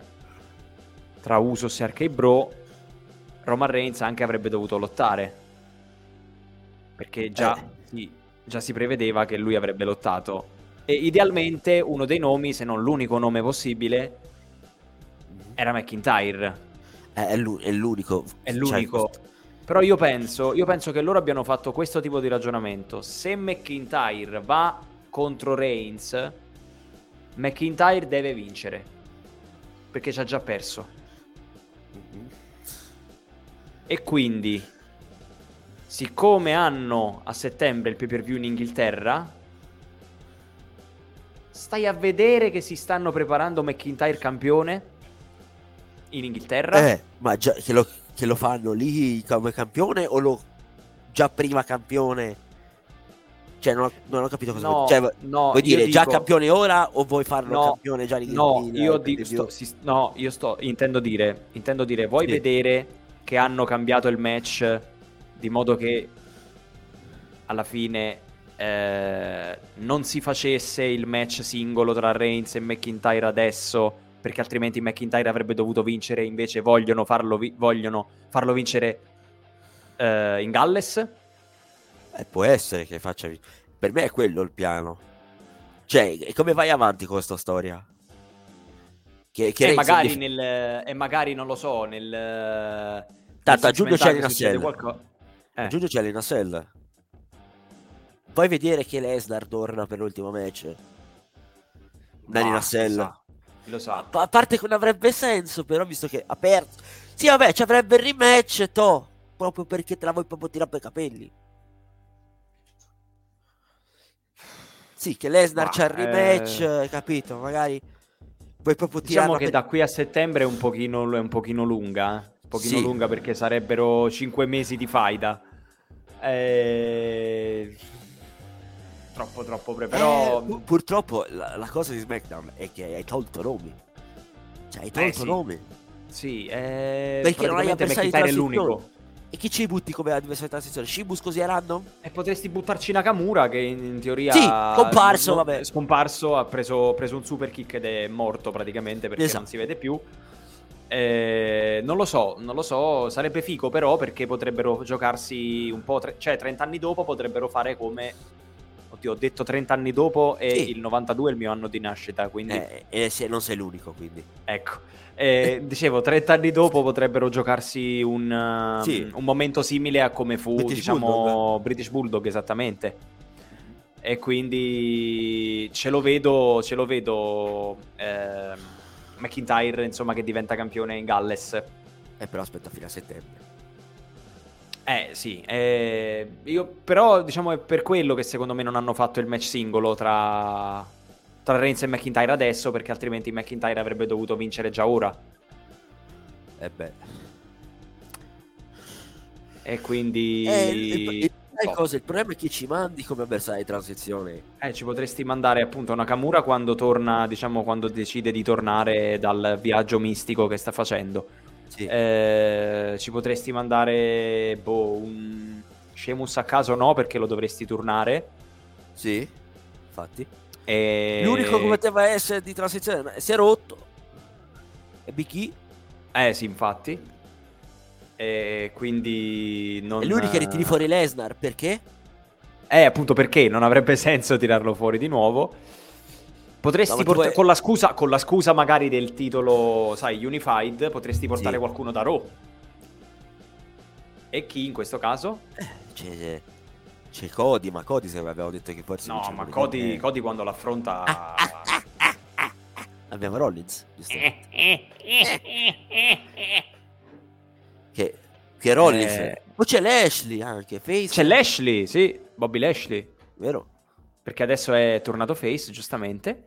tra Usos e Arcade Bro Roman Reigns anche avrebbe dovuto lottare perché già, Eh. sì, già si prevedeva che lui avrebbe lottato e idealmente uno dei nomi se non l'unico nome possibile era McIntyre Eh, È, l'u- è l'unico. è cioè, l'unico. Però io penso, io penso che loro abbiano fatto questo tipo di ragionamento. Se McIntyre va contro Reigns, McIntyre deve vincere. Perché ci ha già perso. E quindi, siccome hanno a settembre il pay per view in Inghilterra, stai a vedere che si stanno preparando McIntyre campione in Inghilterra. Eh, ma già che lo, che lo fanno lì come campione o lo già prima campione? Cioè, non ho, non ho capito cosa No, vuoi, cioè, no, vuoi dire io già dico- campione ora o vuoi farlo No, campione già in No, io dico, sto, si- no, io sto, intendo dire, intendo dire, vuoi Sì. vedere che hanno cambiato il match di modo che alla fine eh, non si facesse il match singolo tra Reigns e McIntyre adesso, perché altrimenti McIntyre avrebbe dovuto vincere, invece vogliono farlo, vi- vogliono farlo vincere eh, in Galles? Eh, può essere che faccia. Per me è quello il piano. Cioè, e come vai avanti con questa storia? Che, che e, Reigns magari dif- nel, e magari non lo so, nel... Tanto a giugno c'è Nassel. qualcosa. Eh. A giugno c'è l'Inasell. Puoi vedere che Lesnar torna per l'ultimo match. Da Ma, Nassel. Lo sa. A a parte che non avrebbe senso, però visto che ha perso. Sì, vabbè, ci avrebbe il rematch, to. Proprio perché te la vuoi proprio tirare per i capelli. Sì, che Lesnar Ma, c'ha il rematch, eh, capito? Magari vuoi proprio Diciamo tirarla che da qui a settembre è un pochino, è un pochino lunga. eh. Un pochino Sì. lunga perché sarebbero 5 mesi di faida. Eh... Troppo, troppo pre- Però... Eh, pu- purtroppo la, la cosa di SmackDown è che hai tolto nomi. Cioè, hai Eh, tolto sì. nomi. Sì, eh, Perché non hai praticamente avversari McIntyre è transizione. l'unico. E chi ci butti come avversario di transizione? Shibus così a random? E potresti buttarci Nakamura che in, in teoria... Sì, scomparso, non- vabbè. Scomparso, ha preso, preso un super kick ed è morto praticamente perché Esatto. non si vede più. Eh, non lo so, non lo so, sarebbe figo però perché potrebbero giocarsi un po', tre- cioè 30 anni dopo potrebbero fare come... Oddio, ho detto 30 anni dopo e Sì. il 92 è il mio anno di nascita, quindi Eh, e se- non sei l'unico, quindi. ecco. Eh, dicevo, 30 anni dopo potrebbero giocarsi un, um, Sì. un momento simile a come fu, British diciamo, Bulldog. British Bulldog, esattamente. E quindi ce lo vedo, ce lo vedo ehm, McIntyre, insomma, che diventa campione in Galles. Eh, però aspetta fino a settembre. Eh sì, eh, io però diciamo è per quello che secondo me non hanno fatto il match singolo tra, tra Reigns e McIntyre adesso, perché altrimenti McIntyre avrebbe dovuto vincere già ora. Eh beh. E quindi... Eh, il, il- sai boh. cosa? Il problema è che ci mandi come avversario di transizione. Eh, ci potresti mandare appunto Nakamura quando torna, diciamo, quando decide di tornare dal viaggio mistico che sta facendo. Sì. Eh, ci potresti mandare, boh, un Sheamus a caso no, perché lo dovresti turnare. Sì, infatti. E... L'unico che poteva essere di transizione si è rotto. E E. Eh sì, infatti. E quindi non... È l'unico che ritiri fuori Lesnar perché? Eh, appunto perché non avrebbe senso tirarlo fuori di nuovo. Potresti No, portare vuoi- con la scusa, con la scusa magari del titolo, sai, Unified, potresti portare Sì. qualcuno da Raw. E chi in questo caso? C'è, c'è Cody, ma Cody se avevamo detto che forse No, ma Cody, the Cody quando l'affronta... Bank. Abbiamo Rollins, giusto? Che, che Rollins. Eh. Poi c'è Lashley anche, Face. C'è Lashley, sì, Bobby Lashley. Vero? Perché adesso è tornato face, giustamente.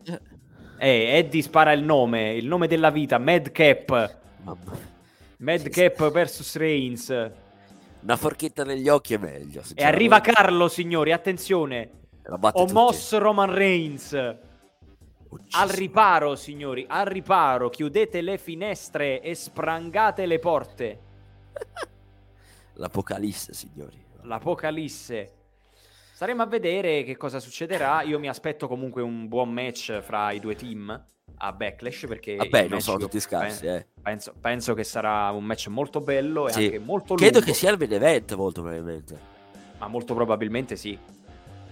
E Eddie spara il nome, il nome della vita, Madcap. Madcap versus Reigns. Una forchetta negli occhi è meglio. E arriva. Carlo, signori, attenzione. Ho tutti. Roman Reigns. Ucciso. Al riparo, signori, al riparo. Chiudete le finestre e sprangate le porte. L'apocalisse, signori. L'apocalisse. Staremo a vedere che cosa succederà. Io mi aspetto comunque un buon match fra i due team a Backlash perché Vabbè, il non sono tutti scarsi, pen- eh. Penso, penso che sarà un match molto bello e Sì. anche molto lungo. Credo che sia il main event, molto probabilmente. Ma molto probabilmente sì.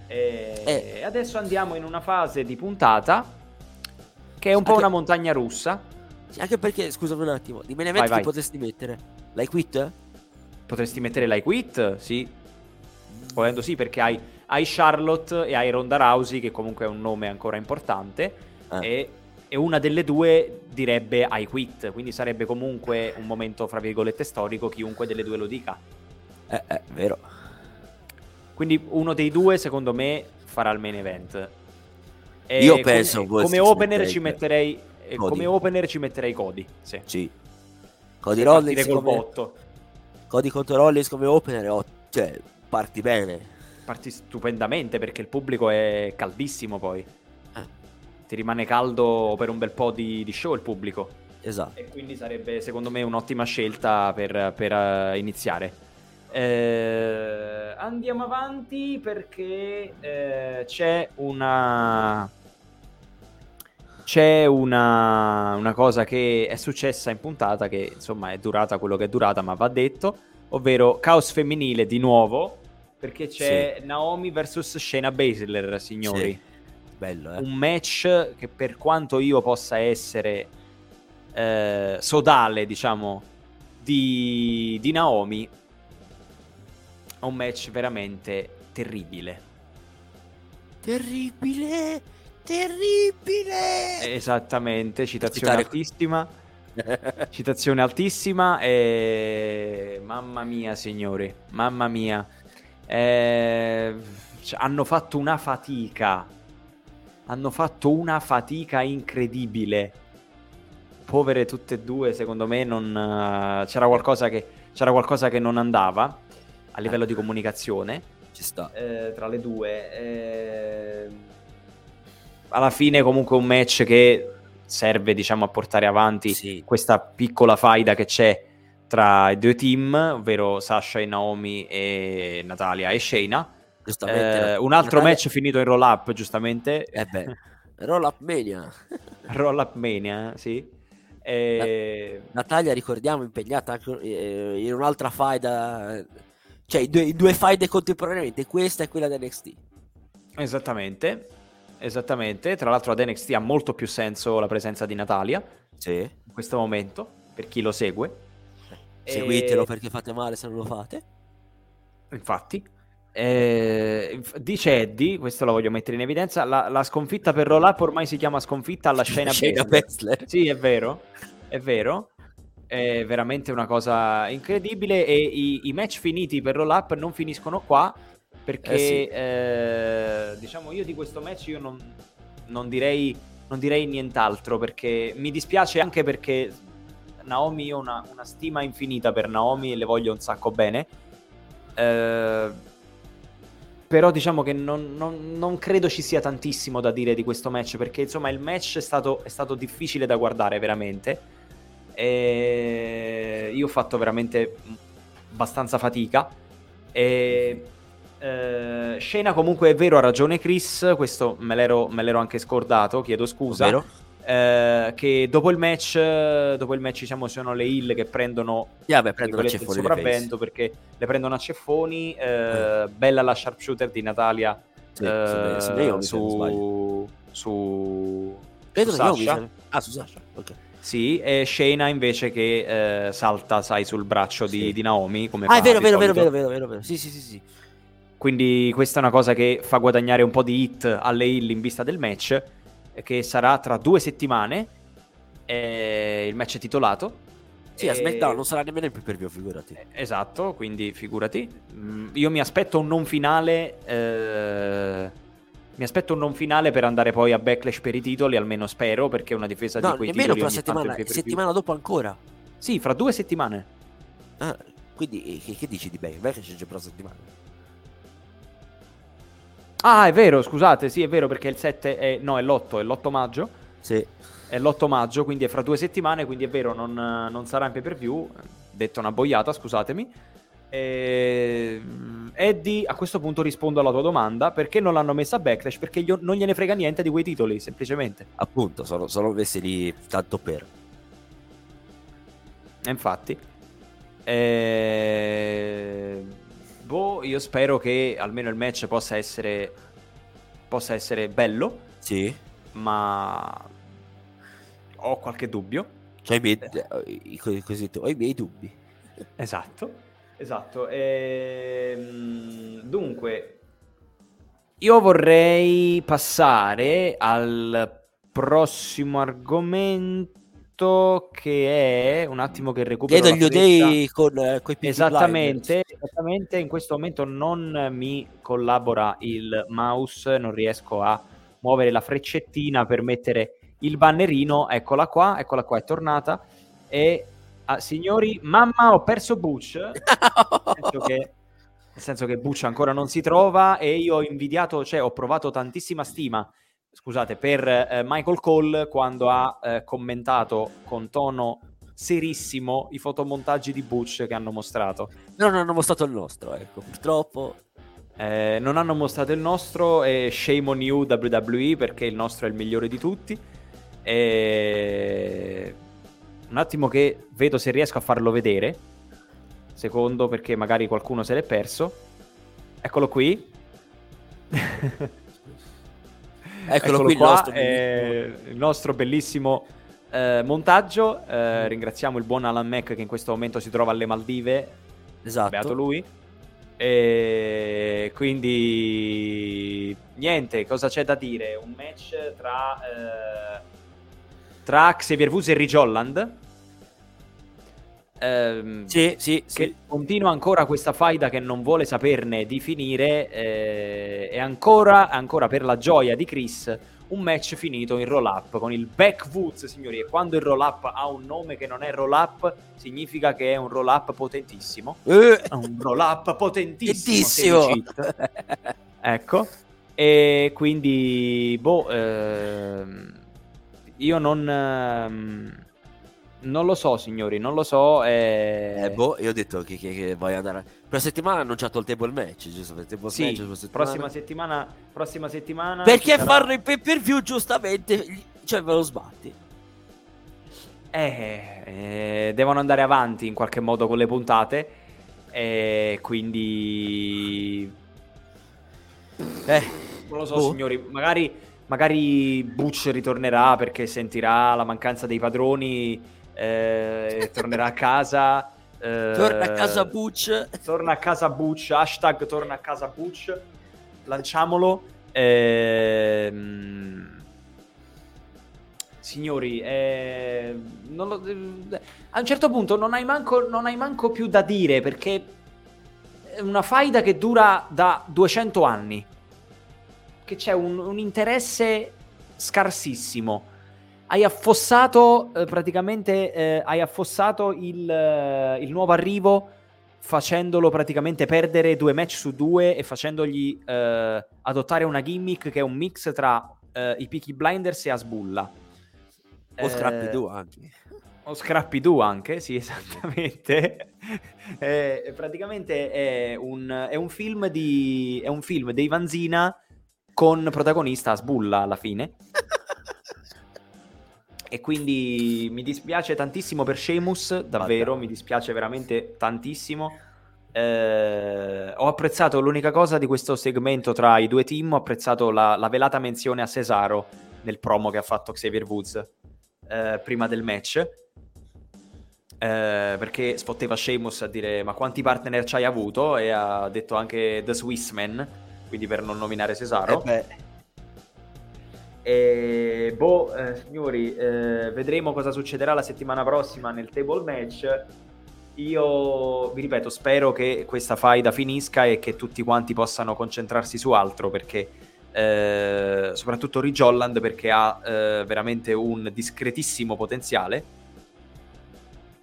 E Eh. adesso andiamo in una fase di puntata che è un po' Anche- una montagna russa. Sì, Anche perché, scusami un attimo, di main event Vai, vai. potresti mettere? L'hai quit? Potresti mettere l'I Quit, sì. Volendo sì, perché hai, hai Charlotte e hai Ronda Rousey, che comunque è un nome ancora importante. Ah. E, e una delle due direbbe I Quit. Quindi sarebbe comunque un momento, fra virgolette, storico, chiunque delle due lo dica. Eh, eh, vero. Quindi uno dei due, secondo me, farà il main event. E Io come- penso come, West opener ci metterei eh, Cody. come opener ci metterei Cody. Sì. Sì. Cody Rollins come... Cody contro Rollins come opener, oh, cioè, parti bene. Parti stupendamente perché il pubblico è caldissimo poi. Eh, Ti rimane caldo per un bel po' di, di show il pubblico. esatto. E quindi sarebbe secondo me un'ottima scelta per, per, eh, iniziare. Eh, andiamo avanti perché eh, c'è una. C'è una, una cosa che è successa in puntata che insomma è durata quello che è durata, ma va detto, ovvero caos femminile di nuovo perché c'è Naomi versus Shayna Baszler, signori Sì. Bello, eh. un match che per quanto io possa essere eh, sodale, diciamo, di, di Naomi, è un match veramente terribile. Terribile! Terribile! Esattamente, citazione Citare- altissima. Citazione altissima e mamma mia, signori, mamma mia. Eh, cioè, hanno fatto una fatica. Hanno fatto una fatica incredibile. Povere tutte e due, secondo me non eh, c'era qualcosa che c'era qualcosa che non andava a livello di comunicazione Ci sta. eh, tra le due. eh, alla fine comunque un match che serve diciamo a portare avanti Sì. questa piccola faida che c'è tra i due team, ovvero Sasha e Naomi e Natalia e Shayna. Eh, un altro Natalia- match finito in roll up, giustamente. Eh beh. Roll up mania. roll up mania, sì. Eh, Natalia, ricordiamo, impegnata eh, in un'altra faida. Cioè, due, due faide contemporaneamente, questa e quella da NXT. Esattamente, esattamente. Tra l'altro ad NXT ha molto più senso la presenza di Natalia Sì. in questo momento, per chi lo segue. Seguitelo E- perché fate male se non lo fate. Infatti, eh, dice Eddie, questo lo voglio mettere in evidenza, la, la sconfitta per roll up ormai si chiama sconfitta alla Baszler. Baszler. Sì, è vero, è vero. È veramente una cosa incredibile e i, i match finiti per roll up non finiscono qua perché Eh sì. eh, diciamo io di questo match io non, non direi, non direi nient'altro perché mi dispiace anche perché Naomi io ho una, una stima infinita per Naomi e le voglio un sacco bene. Eh, però diciamo che non, non- non credo ci sia tantissimo da dire di questo match perché insomma il match è stato, è stato difficile da guardare veramente. E io ho fatto veramente abbastanza fatica. E eh, Shayna comunque è vero ha ragione Chris questo me l'ero, me l'ero anche scordato chiedo scusa. Vero? Eh, che dopo il match dopo il match diciamo sono le hill che prendono Sì, vabbè, prendono il sopravvento perché le prendono a ceffoni. eh, Bella la sharpshooter di Natalia Sì, eh, su- su su, su, Sasha. Ah, su Sasha. Ok. Sì, e Shayna invece che eh, salta, sai, sul braccio di, Sì. di Naomi. Come Ah, è vero, vero, vero, vero, vero, vero, vero. Sì, sì, sì, sì. Quindi questa è una cosa che fa guadagnare un po' di hit alle hill in vista del match, che sarà tra due settimane. eh, il match è titolato. Sì, a SmackDown non sarà nemmeno il più per view, figurati. Eh, Esatto, quindi figurati. Mm, Io mi aspetto un non finale. eh, mi aspetto un non finale per andare poi a backlash per i titoli, almeno spero, perché una difesa No, di quei nemmeno titoli fra ogni tanto settimana, in pay-per-view. settimana dopo ancora. Sì, fra due settimane. Ah, quindi eh, che, che dici di Beck? Beck c'è già per la settimana. Ah, è vero, scusate, sì, è vero, perché il 7 è... No, è l'8, è l'8 maggio. Sì. È l'8 maggio, quindi è fra due settimane, quindi è vero, non, non sarà in pay-per-view. Detto una boiata, scusatemi. E... Eddie, a questo punto rispondo alla tua domanda, perché non l'hanno messa a Backlash? Perché gli- non gliene frega niente di quei titoli, semplicemente. Appunto, sono, sono messi lì tanto per. E infatti. Eh, Boh, io spero che almeno il match possa essere... Possa essere bello, Sì. ma... Ho qualche dubbio. Cioè, i miei, eh, così, ho i miei dubbi. Esatto, esatto. Ehm, dunque, io vorrei passare al prossimo argomento che è un attimo che recupero Vedo gli udei con eh, Peaky Esattamente, esattamente, in questo momento non mi collabora il mouse, non riesco a muovere la freccettina per mettere il bannerino, eccola qua, eccola qua, è tornata. E ah, signori, mamma, ho perso Butch. Blinders. Nel senso che, nel senso che Butch ancora non si trova e io ho invidiato, cioè ho provato tantissima stima, scusate, per eh, Michael Cole quando ha eh, commentato con tono serissimo i fotomontaggi di Butch che hanno mostrato. Non hanno mostrato il nostro, ecco, purtroppo. Eh, non hanno mostrato il nostro e shame on you WWE perché il nostro è il migliore di tutti. E... Un attimo che vedo se riesco a farlo vedere. Secondo perché magari qualcuno se l'è perso. Eccolo qui. Eccolo qui il qua, nostro eh, il nostro bellissimo eh, montaggio. Eh, ringraziamo il buon Alan Mac che in questo momento si trova alle Maldive Esatto. beato lui. E quindi niente, cosa c'è da dire? Un match tra, eh, tra Xavier Woods e Rich Holland. Ehm, Sì, sì, che sì. continua ancora questa faida che non vuole saperne di finire eh, e ancora, ancora per la gioia di Chris un match finito in roll up con il back Woods signori e quando il roll up ha un nome che non è roll up significa che è un roll up potentissimo Eh, un roll up potentissimo Tantissimo. 16 hit. ecco e quindi boh ehm, io non ehm, non lo so signori non lo so e... Eh, boh, io ho detto che, che, che voglio andare. Per settimana già tolto il table match, giusto? Per table Sì, match, settimana. prossima settimana, prossima settimana Perché sarà- farlo in pay per view, giustamente, cioè ve lo sbatti. Eh, eh, devono andare avanti in qualche modo con le puntate. E quindi. Eh, Non lo so, Boh. signori, magari, magari Butch ritornerà perché sentirà la mancanza dei padroni eh, tornerà a casa. eh, Torna a casa Butch. Torna a casa Butch, hashtag torna a casa Butch, lanciamolo. Ehm, Signori, eh, non lo- eh, a un certo punto non hai, manco, non hai manco più da dire perché è una faida che dura da 200 anni, che c'è un, un interesse scarsissimo. Hai affossato eh, praticamente, eh, hai affossato il, eh, il nuovo arrivo facendolo praticamente perdere due match su due e facendogli eh, adottare una gimmick che è un mix tra eh, i Peaky Blinders e Asbulla. O Eh, Scrappy Doo anche. o Scrappy Doo anche, sì, esattamente. Eh, praticamente è un, è un film di. è un film dei Vanzina con protagonista Asbulla alla fine. E quindi mi dispiace tantissimo per Sheamus, davvero, mi dispiace veramente tantissimo. Eh, ho apprezzato l'unica cosa di questo segmento tra i due team, ho apprezzato la, la velata menzione a Cesaro nel promo che ha fatto Xavier Woods eh, prima del match. Eh, perché sfotteva Sheamus a dire ma quanti partner ci hai avuto e ha detto anche The Swissman quindi per non nominare Cesaro Eh e boh, eh, signori, eh, vedremo cosa succederà la settimana prossima nel table match. Io vi ripeto, spero che questa faida finisca e che tutti quanti possano concentrarsi su altro perché eh, soprattutto Ridge Holland perché ha eh, veramente un discretissimo potenziale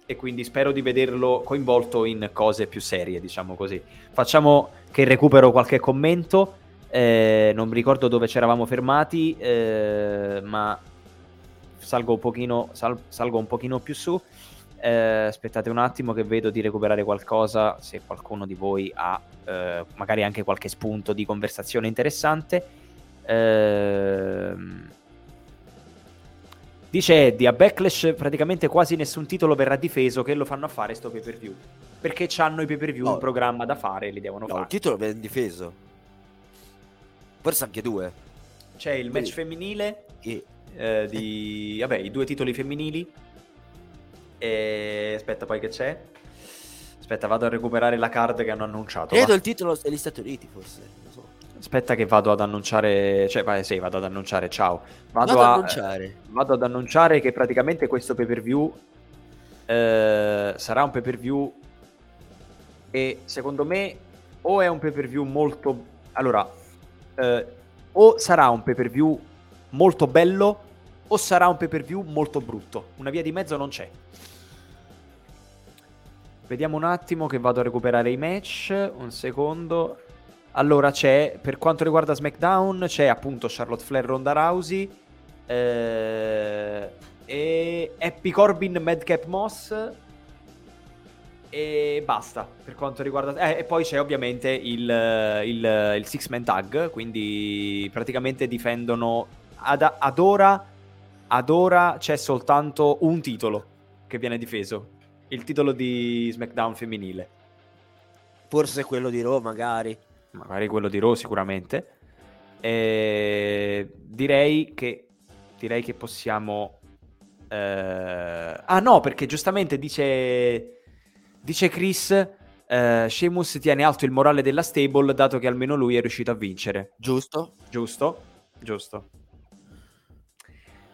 e quindi spero di vederlo coinvolto in cose più serie, diciamo così. Facciamo che recupero qualche commento. Eh, non mi ricordo dove ci eravamo fermati, eh, ma salgo un pochino, sal- salgo un pochino più su. Eh, aspettate un attimo che vedo di recuperare qualcosa, se qualcuno di voi ha eh, magari anche qualche spunto di conversazione interessante. Ehm, Dice Eddie, a Backlash praticamente quasi nessun titolo verrà difeso, che lo fanno a fare sto pay per view? Perché hanno i pay per view No. in programma da fare e li devono no, fare. il titolo viene difeso. Forse anche due. C'è il match Sì. femminile E eh, di... Vabbè, i due titoli femminili. E... Aspetta, poi che c'è? Aspetta, vado a recuperare la card che hanno annunciato. va. credo il titolo degli Stati Uniti, forse. So. Aspetta che vado ad annunciare... Cioè, vai, sì, vado ad annunciare, ciao. Vado, Vado ad a... annunciare. vado ad annunciare che praticamente questo pay per view eh, sarà un pay per view e secondo me o è un pay per view molto allora eh, o sarà un pay per view molto bello o sarà un pay per view molto brutto. Una via di mezzo non c'è. Vediamo un attimo che vado a recuperare i match. Un secondo. Allora c'è per quanto riguarda SmackDown c'è appunto Charlotte Flair Ronda Rousey eh, e Happy Corbin Madcap Moss e basta per quanto riguarda eh, e poi c'è ovviamente il, il, il six man tag quindi praticamente difendono ad, ad ora ad ora c'è soltanto un titolo che viene difeso il titolo di SmackDown femminile Forse quello di Roma, magari. magari quello di Raw sicuramente. E direi che direi che possiamo. eh, Ah, no, perché giustamente dice. Dice Chris. eh, Sheamus tiene alto il morale della stable dato che almeno lui è riuscito a vincere. Giusto? Giusto? Giusto.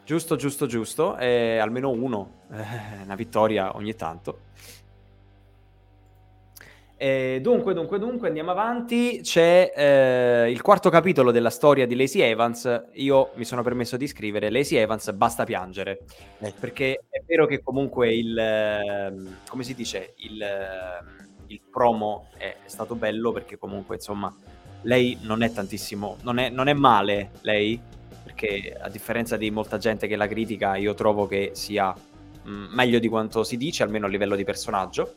Giusto, giusto, giusto. Eh, almeno uno. Eh, una vittoria ogni tanto. Eh, dunque, dunque, dunque, andiamo avanti. C'è eh, il quarto capitolo della storia di Lacey Evans. Io mi sono permesso di scrivere Lacey Evans, basta piangere. Eh, Perché è vero che comunque il... ehm, come si dice? Il, ehm, il promo è, è stato bello perché comunque, insomma, lei non è tantissimo... Non è, non è male, lei, perché a differenza di molta gente che la critica, io trovo che sia mh, meglio di quanto si dice, almeno a livello di personaggio.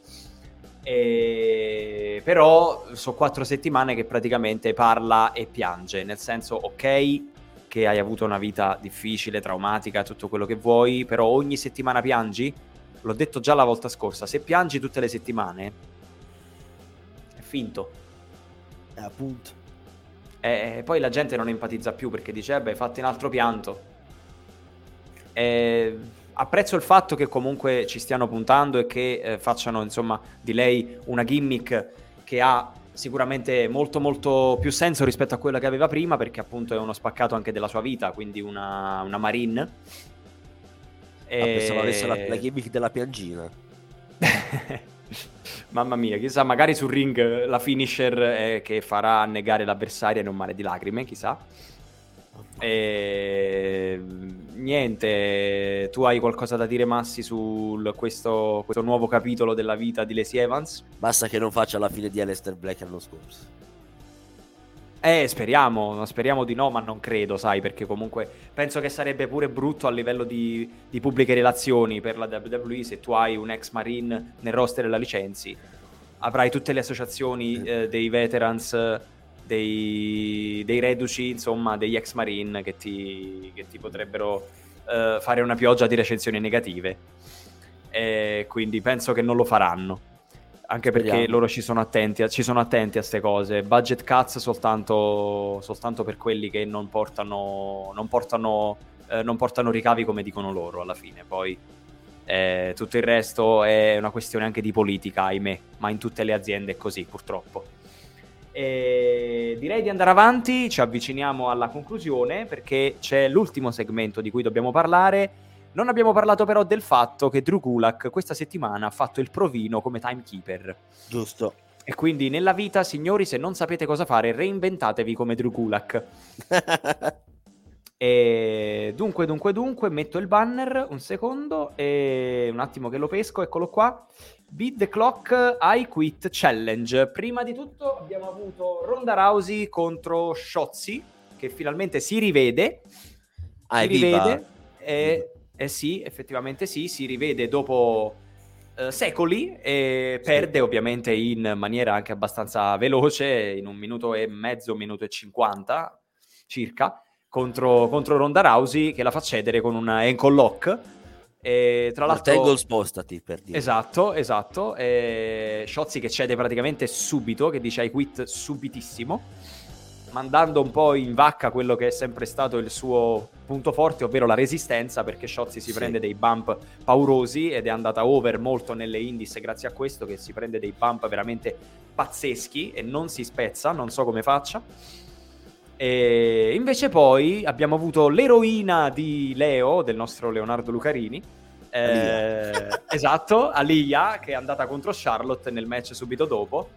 E... Però sono quattro settimane che praticamente parla e piange, nel senso, ok, che hai avuto una vita difficile, traumatica, tutto quello che vuoi, però ogni settimana piangi? L'ho detto già la volta scorsa, se piangi tutte le settimane è finto, eh, appunto. E poi la gente non empatizza più perché dice, eh beh, fatti un altro pianto. E apprezzo il fatto che comunque ci stiano puntando e che eh, facciano, insomma, di lei una gimmick che ha sicuramente molto molto più senso rispetto a quella che aveva prima perché appunto è uno spaccato anche della sua vita, quindi una, una marine. E... Ah, pensavo avesse la, la gimmick della piangina. Mamma mia, chissà, magari sul ring la finisher è che farà annegare l'avversario in un mare di lacrime, chissà. E... Niente, tu hai qualcosa da dire Massi su questo, questo, nuovo capitolo della vita di Lacey Evans? Basta che non faccia la fine di Aleister Black l'anno scorso. Eh, speriamo, speriamo di no, ma non credo, sai, perché comunque penso che sarebbe pure brutto a livello di, di pubbliche relazioni per la WWE se tu hai un ex Marine nel roster e la licenzi. Avrai tutte le associazioni eh, dei veterans, dei, dei, reduci, insomma, degli ex Marine che ti, che ti potrebbero eh, fare una pioggia di recensioni negative. E quindi penso che non lo faranno anche perché Speriamo. loro ci sono attenti, ci sono attenti a queste cose. Budget cuts soltanto, soltanto per quelli che non portano, non, portano, eh, non portano ricavi come dicono loro alla fine. Poi eh, tutto il resto è una questione anche di politica, ahimè, ma in tutte le aziende è così purtroppo. E direi di andare avanti, ci avviciniamo alla conclusione perché c'è l'ultimo segmento di cui dobbiamo parlare non abbiamo parlato però del fatto che Drew Gulak questa settimana ha fatto il provino come timekeeper. Giusto. E quindi nella vita, signori, se non sapete cosa fare, reinventatevi come Drew Gulak. e dunque, dunque, dunque, metto il banner un secondo e un attimo che lo pesco, eccolo qua. Beat the Clock I Quit Challenge. Prima di tutto abbiamo avuto Ronda Rousey contro Shotzi, che finalmente si rivede. Ah, si rivede e eh sì, effettivamente sì, si rivede dopo eh, secoli e perde ovviamente in maniera anche abbastanza veloce, in un minuto e mezzo, un minuto e cinquanta circa, contro, contro Ronda Rousey che la fa cedere con un ankle lock. E tra l'altro... Tangle spostati per dire. Esatto, esatto. E Shotzi che cede praticamente subito, che dice I quit subitissimo mandando un po' in vacca quello che è sempre stato il suo punto forte, ovvero la resistenza, perché Shotzi si sì. prende dei bump paurosi ed è andata over molto nelle indies grazie a questo, che si prende dei bump veramente pazzeschi e non si spezza, non so come faccia. E invece poi abbiamo avuto l'eroina di Leo, del nostro Leonardo Lucarini, eh, esatto, Alia, che è andata contro Charlotte nel match subito dopo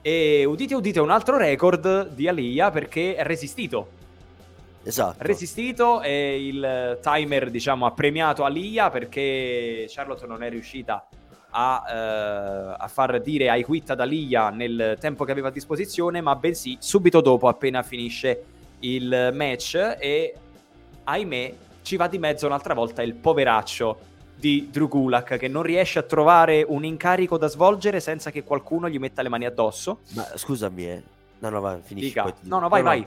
e udite, udite, un altro record di Alia perché è resistito. Esatto. Resistito e il timer, diciamo, ha premiato Alia perché Charlotte non è riuscita a, uh, a, far dire ai quit ad Alia nel tempo che aveva a disposizione, ma bensì subito dopo, appena finisce il match. E ahimè, ci va di mezzo un'altra volta il poveraccio di Drew Gulak che non riesce a trovare un incarico da svolgere senza che qualcuno gli metta le mani addosso. Ma scusami, eh. no, no, vai, finisci. Dica. No, no, vai, no, vai.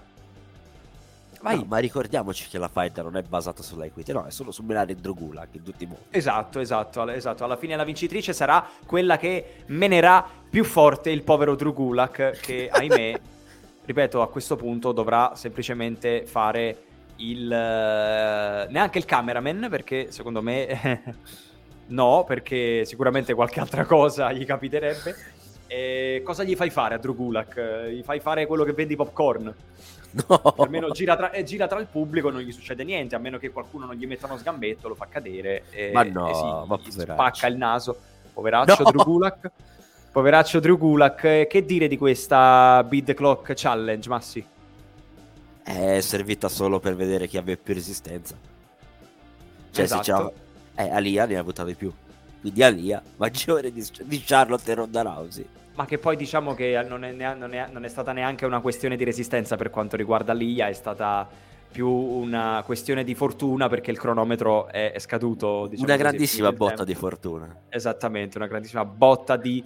No, ma ricordiamoci che la fight non è basata sull'equity, no, è solo su menare Drew Gulak in tutti i modi. Esatto, esatto, esatto. Alla fine la vincitrice sarà quella che menerà più forte il povero Drew Gulak che, ahimè, ripeto, a questo punto dovrà semplicemente fare il, uh, neanche il cameraman, perché secondo me no, perché sicuramente qualche altra cosa gli capiterebbe. E cosa gli fai fare a Drew Gulak? Gli fai fare quello che vendi popcorn? No. Almeno gira tra, eh, gira tra, il pubblico, non gli succede niente, a meno che qualcuno non gli metta uno sgambetto, lo fa cadere e, ma no, e si, ma spacca il naso. Poveraccio no. Drew Gulak. Poveraccio Drew Gulak. Che dire di questa the Clock Challenge, Massi? è servita solo per vedere chi aveva più resistenza. Cioè, esatto. se c'era... Eh, Alia ne ha avuta di più. Quindi Alia, maggiore di, di Charlotte e Ronda Rousey. Ma che poi diciamo che non è, non, è, non è, stata neanche una questione di resistenza per quanto riguarda Alia, è stata più una questione di fortuna perché il cronometro è, è scaduto. Diciamo una grandissima botta di fortuna. Esattamente, una grandissima botta di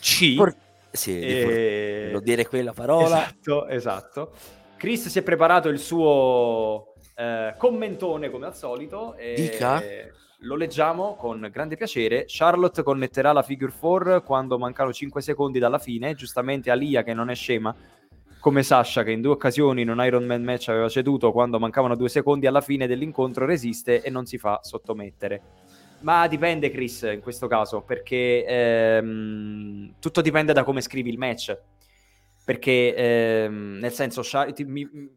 C. For- sì, e... non dire quella parola. Esatto, esatto. Chris si è preparato il suo eh, commentone come al solito. E Dica. Lo leggiamo con grande piacere. Charlotte connetterà la figure 4 quando mancano 5 secondi dalla fine. Giustamente Alia, che non è scema, come Sasha che in due occasioni in un Iron Man match aveva ceduto quando mancavano due secondi alla fine dell'incontro resiste e non si fa sottomettere. Ma dipende Chris in questo caso perché ehm, tutto dipende da come scrivi il match perché ehm, nel senso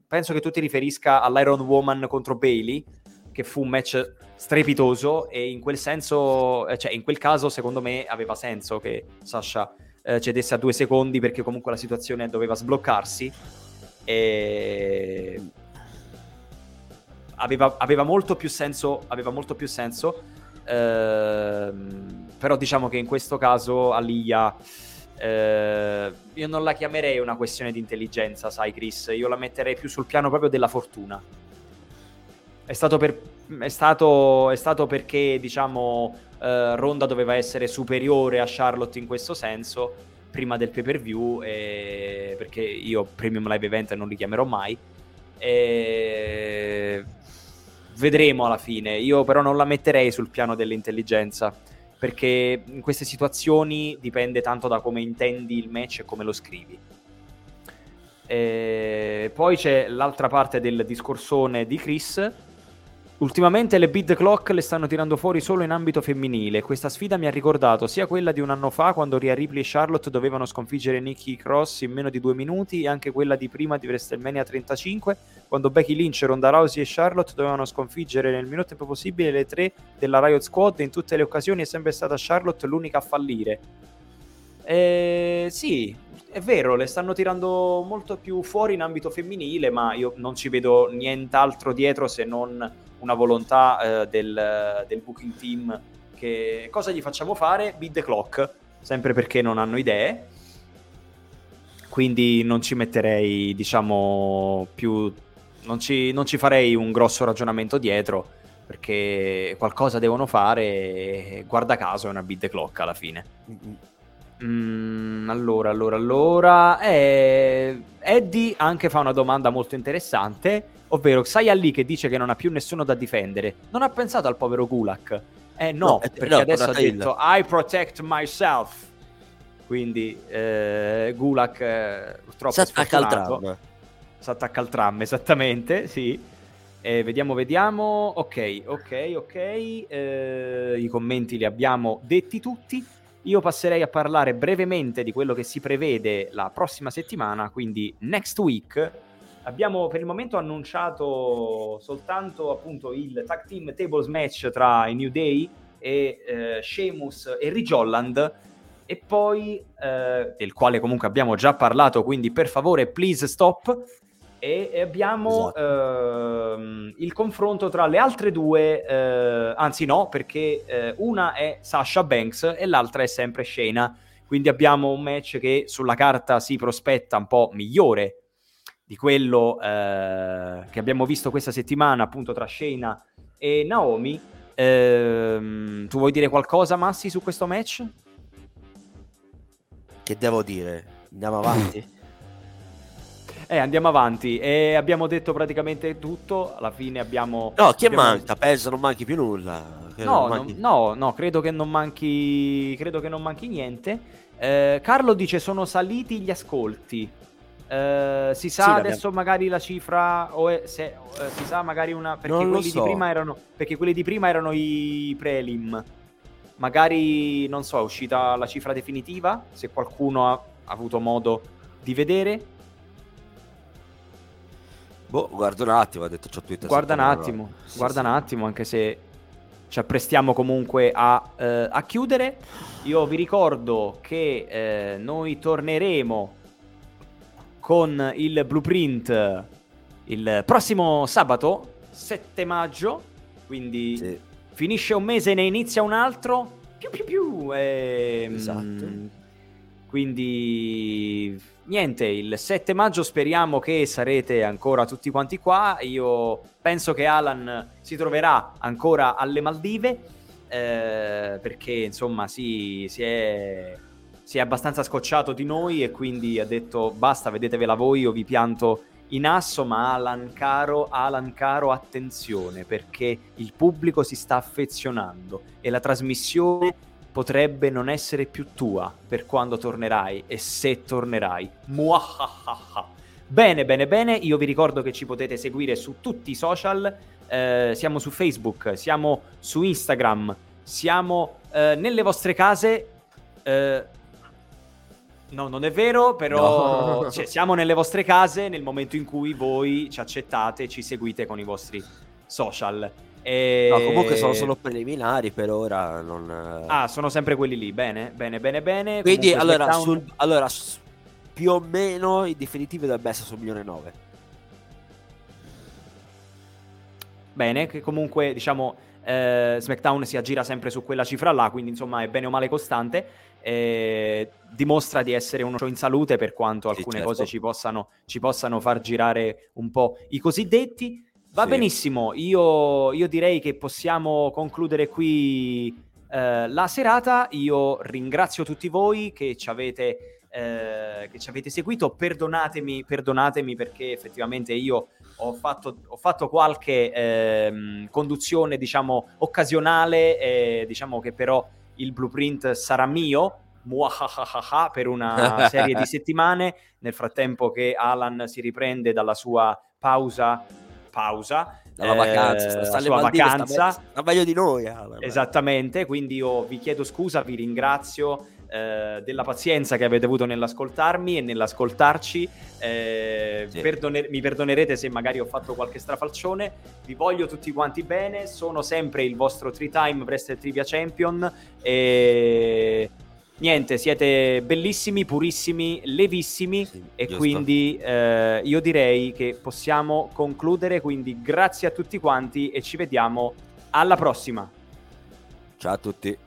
penso che tu ti riferisca all'Iron Woman contro Bailey che fu un match strepitoso e in quel senso eh, cioè in quel caso secondo me aveva senso che Sasha eh, cedesse a due secondi perché comunque la situazione doveva sbloccarsi e aveva, aveva molto più senso aveva molto più senso ehm, però diciamo che in questo caso Alia eh, io non la chiamerei una questione di intelligenza, sai Chris, io la metterei più sul piano proprio della fortuna. È stato, per, è stato, è stato perché, diciamo, eh, Ronda doveva essere superiore a Charlotte in questo senso prima del pay per view, eh, perché io Premium Live Event non li chiamerò mai. E... Vedremo alla fine, io però non la metterei sul piano dell'intelligenza perché in queste situazioni dipende tanto da come intendi il match e come lo scrivi. E poi c'è l'altra parte del discorsone di Chris Ultimamente le bid clock le stanno tirando fuori solo in ambito femminile. Questa sfida mi ha ricordato sia quella di un anno fa, quando Rhea Ripley e Charlotte dovevano sconfiggere Nikki Cross in meno di due minuti, e anche quella di prima di WrestleMania 35, quando Becky Lynch, Ronda Rousey e Charlotte dovevano sconfiggere nel minor tempo possibile le tre della Riot Squad. In tutte le occasioni è sempre stata Charlotte l'unica a fallire. Eh, sì, è vero, le stanno tirando molto più fuori in ambito femminile, ma io non ci vedo nient'altro dietro se non una volontà eh, del, del, booking team che cosa gli facciamo fare? Beat the clock, sempre perché non hanno idee. Quindi non ci metterei, diciamo, più... Non ci, non ci farei un grosso ragionamento dietro, perché qualcosa devono fare e guarda caso è una beat the clock alla fine. Mm, allora, allora, allora. Eh, Eddie anche fa una domanda molto interessante, ovvero Sai Ali che dice che non ha più nessuno da difendere. Non ha pensato al povero Gulak? Eh no, no perché no, adesso ha detto I protect myself. Quindi eh, Gulak eh, purtroppo si attacca al tram. Si attacca al tram, esattamente, sì. Eh, vediamo, vediamo. Ok, ok, ok. Eh, I commenti li abbiamo detti tutti. Io passerei a parlare brevemente di quello che si prevede la prossima settimana, quindi next week. Abbiamo per il momento annunciato soltanto appunto il tag team tables match tra i New Day e eh, Sheamus e Ridge Holland. E poi eh, del quale comunque abbiamo già parlato, quindi per favore please stop. E abbiamo esatto. ehm, il confronto tra le altre due, eh, anzi no, perché eh, una è Sasha Banks e l'altra è sempre Shayna, quindi abbiamo un match che sulla carta si prospetta un po' migliore di quello eh, che abbiamo visto questa settimana appunto tra Shayna e Naomi. Ehm, tu vuoi dire qualcosa Massi su questo match? Che devo dire? Andiamo avanti? Eh, andiamo avanti. E abbiamo detto praticamente tutto. Alla fine abbiamo. No, chi abbiamo... manca? Penso non manchi più nulla. No, manchi... no, no, credo che non manchi. Credo che non manchi niente. Eh, Carlo dice: Sono saliti gli ascolti. Eh, si sa sì, adesso magari la cifra o è, se, eh, si sa magari una perché quelli so. di prima erano perché quelli di prima erano i prelim magari non so è uscita la cifra definitiva se qualcuno ha, ha avuto modo di vedere Boh, guarda un attimo, ha detto c'ho Twitter. Guarda un attimo, sì, guarda sì. un attimo, anche se ci apprestiamo comunque a, eh, a chiudere. Io vi ricordo che noi torneremo con il blueprint il prossimo sabato 7 maggio, quindi sì. finisce un mese e ne inizia un altro. Più più più. E, ehm, esatto. Quindi niente, il 7 maggio speriamo che sarete ancora tutti quanti qua. Io penso che Alan si troverà ancora alle Maldive eh, perché insomma si, si, è, si, è, abbastanza scocciato di noi e quindi ha detto basta, vedetevela voi, io vi pianto in asso, ma Alan caro, Alan caro, attenzione perché il pubblico si sta affezionando e la trasmissione potrebbe non essere più tua per quando tornerai e se tornerai. Muahahaha. Bene, bene, bene. Io vi ricordo che ci potete seguire su tutti i social. Eh, siamo su Facebook, siamo su Instagram, siamo eh, nelle vostre case. Eh, no, non è vero, però No. cioè, siamo nelle vostre case nel momento in cui voi ci accettate e ci seguite con i vostri social. E... No, comunque sono solo preliminari per ora. Non... eh. Ah, sono sempre quelli lì. Bene, bene, bene, bene. Quindi Comunque, allora, SmackDown- sul- allora, s- più o meno i definitivi dovrebbe essere su milione e nove. Bene, che comunque diciamo eh, SmackDown si aggira sempre su quella cifra là, quindi insomma è bene o male costante. Eh, dimostra di essere uno show in salute per quanto Sì, alcune certo. cose ci possano, ci possano far girare un po' i cosiddetti. Va Sì. benissimo, io, io direi che possiamo concludere qui eh, la serata. Io ringrazio tutti voi che ci avete, eh, che ci avete seguito. Perdonatemi, perdonatemi perché effettivamente io ho fatto, ho fatto qualche ehm, conduzione, diciamo, occasionale. e diciamo che però il blueprint sarà mio. Per una serie di settimane, nel frattempo che Alan si riprende dalla sua pausa, pausa Dalla eh, vacanza, sta, sta sua Maldive, vacanza. sta meglio di noi. Alan. Esattamente, quindi io vi chiedo scusa, vi ringrazio eh, della pazienza che avete avuto nell'ascoltarmi e nell'ascoltarci. Eh, Sì. perdone- mi perdonerete se magari ho fatto qualche strafalcione. Vi voglio tutti quanti bene. Sono sempre il vostro three time Wrestler Trivia Champion. E niente, siete bellissimi, purissimi, levissimi. Sì, E giusto. quindi eh, io direi che possiamo concludere. Quindi grazie a tutti quanti e ci vediamo alla prossima. Ciao a tutti.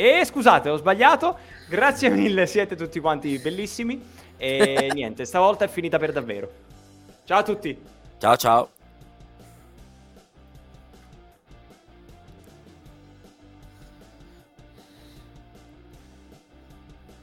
E scusate, ho sbagliato. Grazie mille, siete tutti quanti bellissimi. E niente, stavolta è finita per davvero. Ciao a tutti. Ciao ciao.